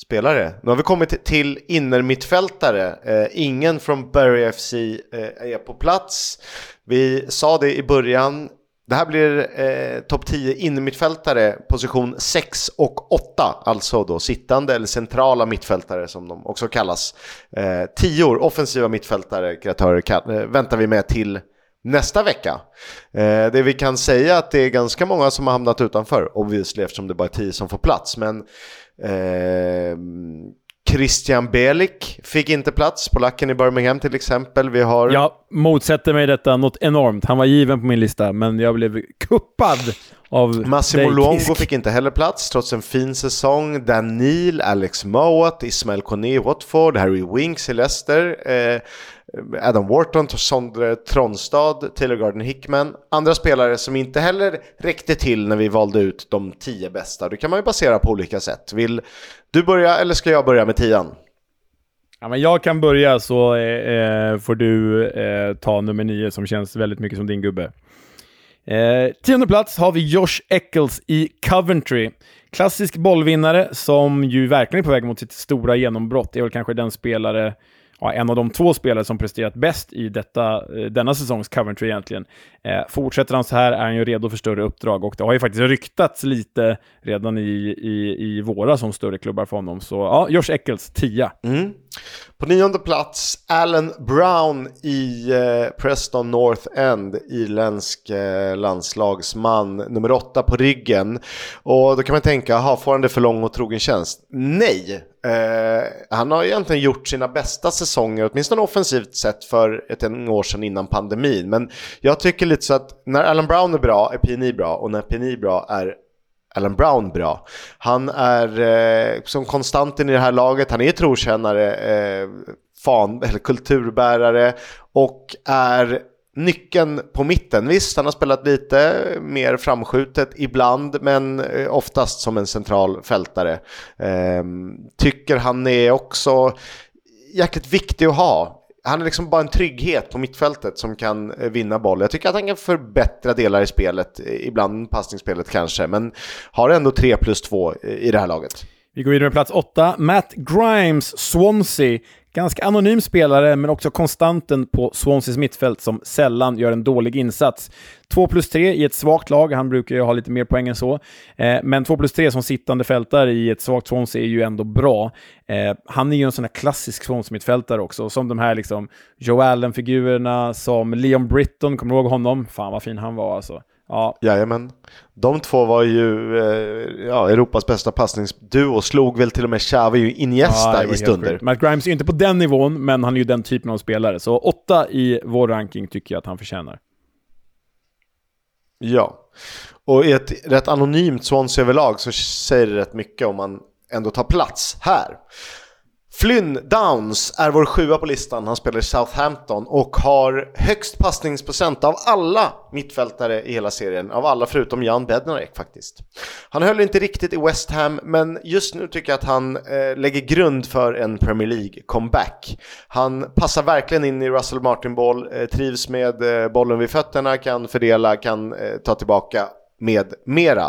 spelare. Nu har vi kommit till innermittfältare. Eh, ingen från Bury FC eh, är på plats. Vi sa det i början, det här blir eh, topp 10 innermittfältare, position 6 och 8, alltså då sittande eller centrala mittfältare som de också kallas. Eh, tior, offensiva mittfältare, kreatörer, eh, väntar vi med till nästa vecka. Eh, det vi kan säga att det är ganska många som har hamnat utanför, obviously eftersom det bara är 10 som får plats, men eh, Christian Belik fick inte plats, polacken i Birmingham till exempel. Vi har... Jag motsätter mig detta något enormt. Han var given på min lista, men jag blev kuppad av Massimo dig, Luongo fick inte heller plats, trots en fin säsong. Danil, Alex Mowat, Ismael Kone i Watford, Harry Winks i Leicester. Eh, Eh, Adam Wharton, Sondre Tronstad, Taylor Garden Hickman. Andra spelare som inte heller räckte till när vi valde ut de tio bästa. Det kan man ju basera på olika sätt. Vill du börja eller ska jag börja med tian? Ja, men jag kan börja så eh, eh, får du eh, ta nummer nio som känns väldigt mycket som din gubbe. Eh, tionde plats har vi Josh Eccles i Coventry. Klassisk bollvinnare som ju verkligen är på väg mot sitt stora genombrott. Det är väl kanske den spelare ja, en av de två spelare som presterat bäst i detta, eh, denna säsongs Coventry egentligen. Eh, fortsätter han så här är han ju redo för större uppdrag och det har ju faktiskt ryktats lite redan i, i, i våra som större klubbar för honom. Så ja, Josh Eccles, 10. Mm. På nionde plats, Alan Brown i eh, Preston North End, irländsk eh, landslagsman, nummer åtta på ryggen. Och då kan man tänka, aha, får han det för lång och trogen tjänst? Nej! Eh, han har egentligen gjort sina bästa säsonger, åtminstone offensivt sett, för ett år sedan innan pandemin. Men jag tycker lite så att när Alan Brown är bra är PNI bra och när PNI är bra är Alan Brown bra. Han är eh, som konstanten i det här laget, han är trotjänare, eh, fan, eller kulturbärare och är nyckeln på mitten. Visst, han har spelat lite mer framskjutet ibland, men eh, oftast som en central fältare. Eh, tycker han är också jäkligt viktig att ha han är liksom bara en trygghet på mittfältet som kan eh, vinna boll. Jag tycker att han kan förbättra delar i spelet, eh, ibland passningsspelet kanske, men har ändå 3 plus 2 eh, i det här laget. Vi går vidare med plats 8. Matt Grimes, Swansea. Ganska anonym spelare, men också konstanten på Swanseas mittfält som sällan gör en dålig insats. 2 plus 3 i ett svagt lag, han brukar ju ha lite mer poäng än så. Eh, men 2 plus 3 som sittande fältare i ett svagt Swansea är ju ändå bra. Eh, han är ju en sån här klassisk Swansea-mittfältare också, som de här liksom Joe Allen-figurerna, som Leon Britton, kommer du ihåg honom? Fan vad fin han var alltså. Ja. Jajamän. De två var ju eh, ja, Europas bästa passningsduo, slog väl till och med Xavi Iniesta ja, i stunder. Matt Grimes är inte på den nivån, men han är ju den typen av spelare. Så åtta i vår ranking tycker jag att han förtjänar. Ja, och i ett rätt anonymt Swansea överlag så säger det rätt mycket om man ändå tar plats här. Flynn Downs är vår sjua på listan. Han spelar i Southampton och har högst passningsprocent av alla mittfältare i hela serien. Av alla förutom Jan Bednarek faktiskt. Han höll inte riktigt i West Ham, men just nu tycker jag att han eh, lägger grund för en Premier League-comeback. Han passar verkligen in i Russell Martin-boll, eh, trivs med eh, bollen vid fötterna, kan fördela, kan eh, ta tillbaka med mera.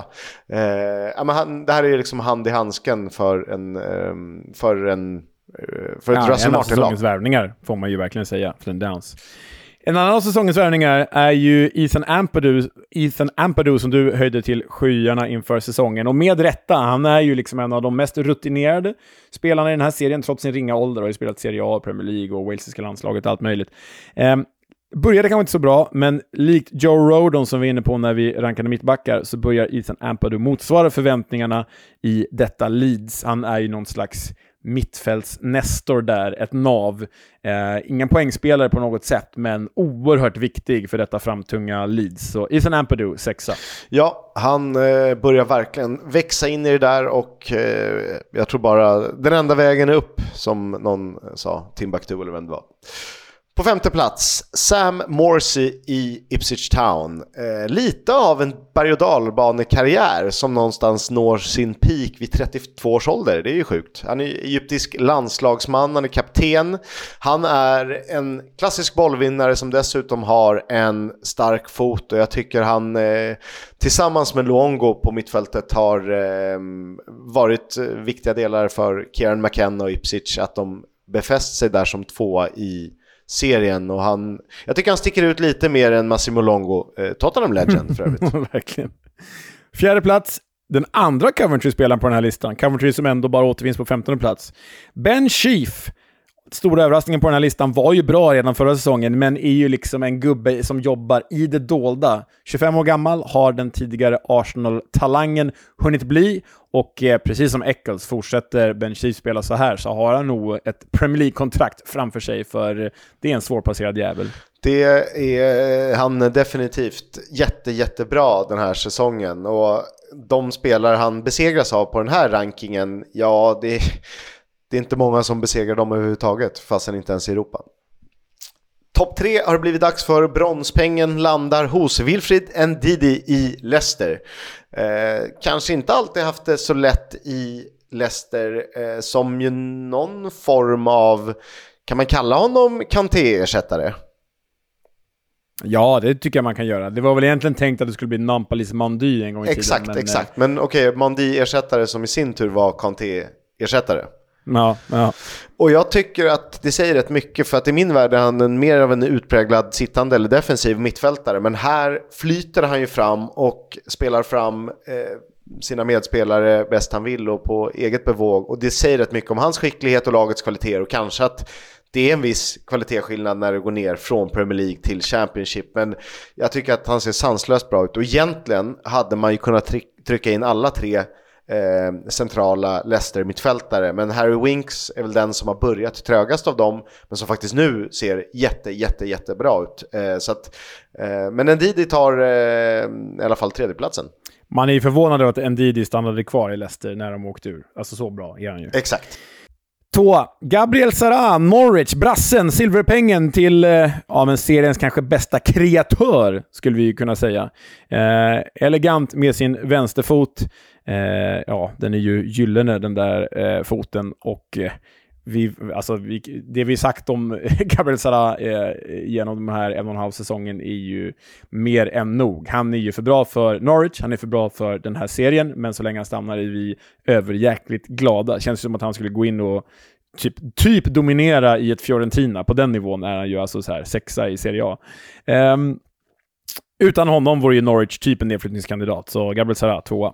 Eh, men han, det här är liksom hand i handsken för en, eh, för en för ett ja, Russell Martin-lag. säsongens värvningar, får man ju verkligen säga, för en Downs. En annan av säsongens värvningar är ju Ethan Ampadu, Ethan Ampadu som du höjde till skyarna inför säsongen. Och med rätta, han är ju liksom en av de mest rutinerade spelarna i den här serien, trots sin ringa ålder. Har ju spelat Serie A, Premier League och walesiska landslaget och allt möjligt. Um, Började kanske inte så bra, men likt Joe Rodon som vi var inne på när vi rankade mittbackar så börjar Ethan Ampadu motsvara förväntningarna i detta Leeds. Han är ju någon slags mittfälts-Nestor där, ett nav. Eh, ingen poängspelare på något sätt, men oerhört viktig för detta framtunga Leeds. Så Ethan Ampadu, sexa. Ja, han eh, börjar verkligen växa in i det där och eh, jag tror bara den enda vägen är upp, som någon sa, Timbuktu eller vem det var. På femte plats, Sam Morsey i Ipswich Town. Eh, lite av en berg och dalbanekarriär som någonstans når sin peak vid 32 års ålder. Det är ju sjukt. Han är egyptisk landslagsman, han är kapten. Han är en klassisk bollvinnare som dessutom har en stark fot och jag tycker han eh, tillsammans med Luongo på mittfältet har ehm, eh, varit viktiga delar för Kieran McKenna och Ipswich att de befäst sig där som tvåa i serien och han, jag tycker han sticker ut lite mer än Massimo Longo, eh, Tottenham Legend för övrigt. Verkligen. Fjärde plats, den andra Coventry-spelaren på den här listan. Coventry som ändå bara återfinns på 15 plats. Ben Chief stora överraskningen på den här listan var ju bra redan förra säsongen, men är ju liksom en gubbe som jobbar i det dolda. 25 år gammal, har den tidigare Arsenal-talangen hunnit bli och eh, precis som Eccles fortsätter Ben Chief spela så här så har han nog ett Premier League-kontrakt framför sig för det är en svårplacerad jävel. Det är eh, han definitivt jätte, jättebra den här säsongen och de spelare han besegras av på den här rankingen, ja det det är inte många som besegrar dem överhuvudtaget, fastän inte ens i Europa. Topp tre har det blivit dags för. Bronspengen landar hos Wilfried Ndidi i Leicester. Eh, kanske inte alltid haft det så lätt i Leicester eh, som ju någon form av, kan man kalla honom Kanté-ersättare? Ja, det tycker jag man kan göra. Det var väl egentligen tänkt att det skulle bli Nampalis Mandy en gång i exakt, tiden. Exakt, exakt. Men okej, okay, Mandy-ersättare som i sin tur var Kanté-ersättare. Ja, ja. Och jag tycker att det säger rätt mycket för att i min värld är han en, mer av en utpräglad sittande eller defensiv mittfältare. Men här flyter han ju fram och spelar fram eh, sina medspelare bäst han vill och på eget bevåg. Och det säger rätt mycket om hans skicklighet och lagets kvaliteter och kanske att det är en viss kvalitetsskillnad när det går ner från Premier League till Championship. Men jag tycker att han ser sanslöst bra ut och egentligen hade man ju kunnat trycka in alla tre eh, centrala Leicester-mittfältare. Men Harry Winks är väl den som har börjat trögast av dem, men som faktiskt nu ser jätte, jätte, jättebra ut. Eh, så att, eh, men Ndidi tar i alla fall tredjeplatsen. Man är ju förvånad över att Ndidi stannade kvar i Leicester när de åkte ur. Alltså så bra är han ju. Exakt. Två, Gabriel Sara, Norwich, brassen, silverpengen till eh, ja, men seriens kanske bästa kreatör, skulle vi kunna säga. Eh, elegant med sin vänsterfot. Eh, ja, den är ju gyllene den där eh, foten och eh, vi, alltså, vi, det vi sagt om Gabriel Sara eh, genom de här en och en halv säsongen är ju mer än nog. Han är ju för bra för Norwich, han är för bra för den här serien, men så länge han stannar är vi överjäkligt glada. Känns som att han skulle gå in och typ, typ dominera i ett Fiorentina. På den nivån är han ju alltså så här sexa i Serie A. Um, utan honom vore ju Norwich typ en nedflyttningskandidat, så Gabriel Sara tvåa.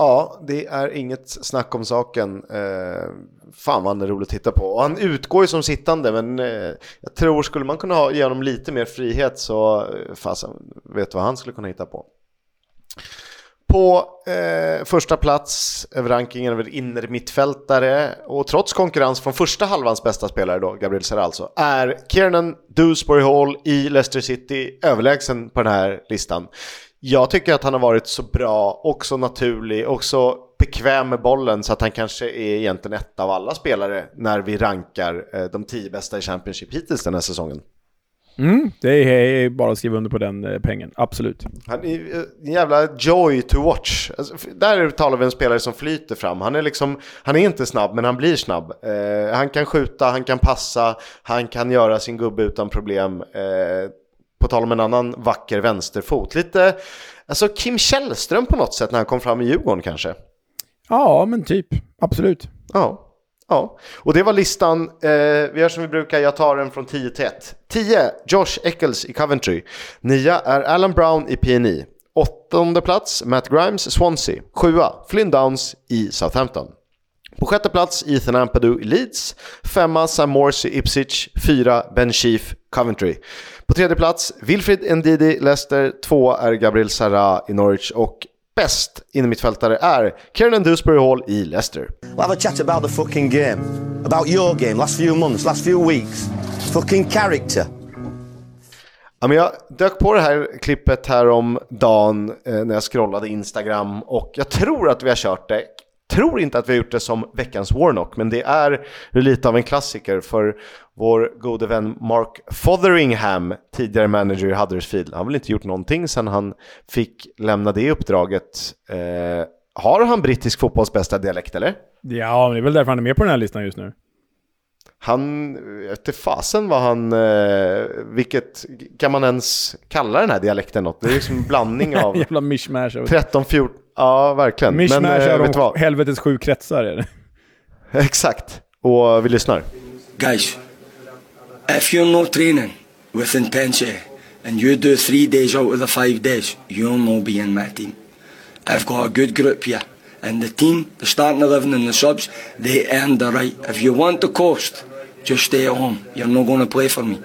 Ja, det är inget snack om saken. Eh, fan vad han är rolig att titta på. Och han utgår ju som sittande, men eh, jag tror skulle man kunna ha, ge honom lite mer frihet så eh, fasen, vet vad han skulle kunna hitta på. På eh, första plats över rankingen över inre mittfältare och trots konkurrens från första halvans bästa spelare då, Gabriel Serra alltså, är Kiernan Dewsbury Hall i Leicester City överlägsen på den här listan. Jag tycker att han har varit så bra och så naturlig och så bekväm med bollen så att han kanske är egentligen ett av alla spelare när vi rankar eh, de tio bästa i Championship hittills den här säsongen. Mm, det är bara att skriva under på den eh, pengen, absolut. Han är eh, en jävla joy to watch. Alltså, där talar vi en spelare som flyter fram. Han är, liksom, han är inte snabb, men han blir snabb. Eh, han kan skjuta, han kan passa, han kan göra sin gubbe utan problem. Eh, på tal om en annan vacker vänsterfot. Lite, alltså Kim Källström på något sätt när han kom fram i Djurgården kanske. Ja, men typ. Absolut. Ja. Ja, och det var listan. Eh, vi gör som vi brukar, jag tar den från 10 till 1. 10, Josh Eccles i Coventry. 9 är Alan Brown i PNI. Åttonde plats, Matt Grimes, Swansea. 7, Flynn Downs i Southampton. På sjätte plats, Ethan Ampadu i Leeds. Femma, Sam Morse i Ipswich. Fyra, Ben Chief, Coventry. På tredje plats, Wilfried Ndidi, Leicester. Två är Gabriel Sara i Norwich. Och bäst innermittfältare är Kieran Dewsbury Hall i Leicester. We'll have a chat about the fucking game. About your game, last few months, last few weeks. Fucking character. Ja, men jag dök på det här klippet här om dagen eh, när jag scrollade Instagram och jag tror att vi har kört det tror inte att vi har gjort det som veckans Warnock, men det är lite av en klassiker för vår gode vän Mark Fotheringham, tidigare manager i Huddersfield. Han har väl inte gjort någonting sedan han fick lämna det uppdraget. Eh, har han brittisk fotbolls bästa dialekt eller? Ja, men det är väl därför han är med på den här listan just nu. Han, efter fasen var han, eh, vilket, kan man ens kalla den här dialekten något? Det är liksom en blandning av... Jävla mishmash. 13, 14, ja verkligen. Mishmash Men, eh, av helvetes sju kretsar är det. Exakt, och vi lyssnar. Guys, if you're not training with intensity and you do three days out of the five days, you'll not be in my team. I've got a good group here. And the team, the starting 11 and the subs, they earn the right. If you want to coast, just stay at home. You're not going to play for me.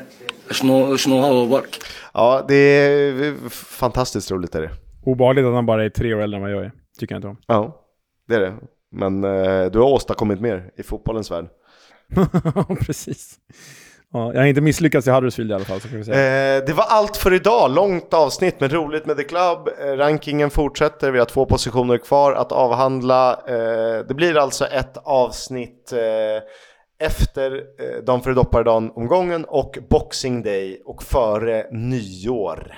It's not, it's not how it work. Ja, det är fantastiskt roligt är det. Obehagligt att han bara är tre år äldre än vad jag är. Tycker jag inte om. Ja, det är det. Men eh, du har åstadkommit mer i fotbollens värld. Precis. Ja, jag har inte misslyckats i Huddersfield i alla fall. Så kan vi säga. Eh, det var allt för idag. Långt avsnitt men roligt med The Club. Eh, rankingen fortsätter. Vi har två positioner kvar att avhandla. Eh, det blir alltså ett avsnitt eh, efter eh, Dan för dopparedagen-omgången och Boxing Day och före nyår.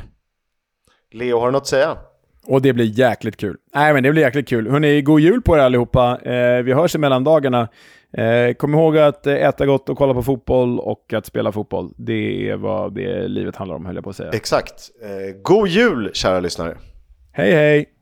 Leo, har du något att säga? Och det blir jäkligt kul. Nej, men det blir jäkligt kul. Hörni, god jul på er allihopa. Eh, vi hörs i mellandagarna. Eh, kom ihåg att eh, äta gott och kolla på fotboll och att spela fotboll. Det är vad det livet handlar om, höll jag på att säga. Exakt. Eh, god jul, kära lyssnare. Hej, hej!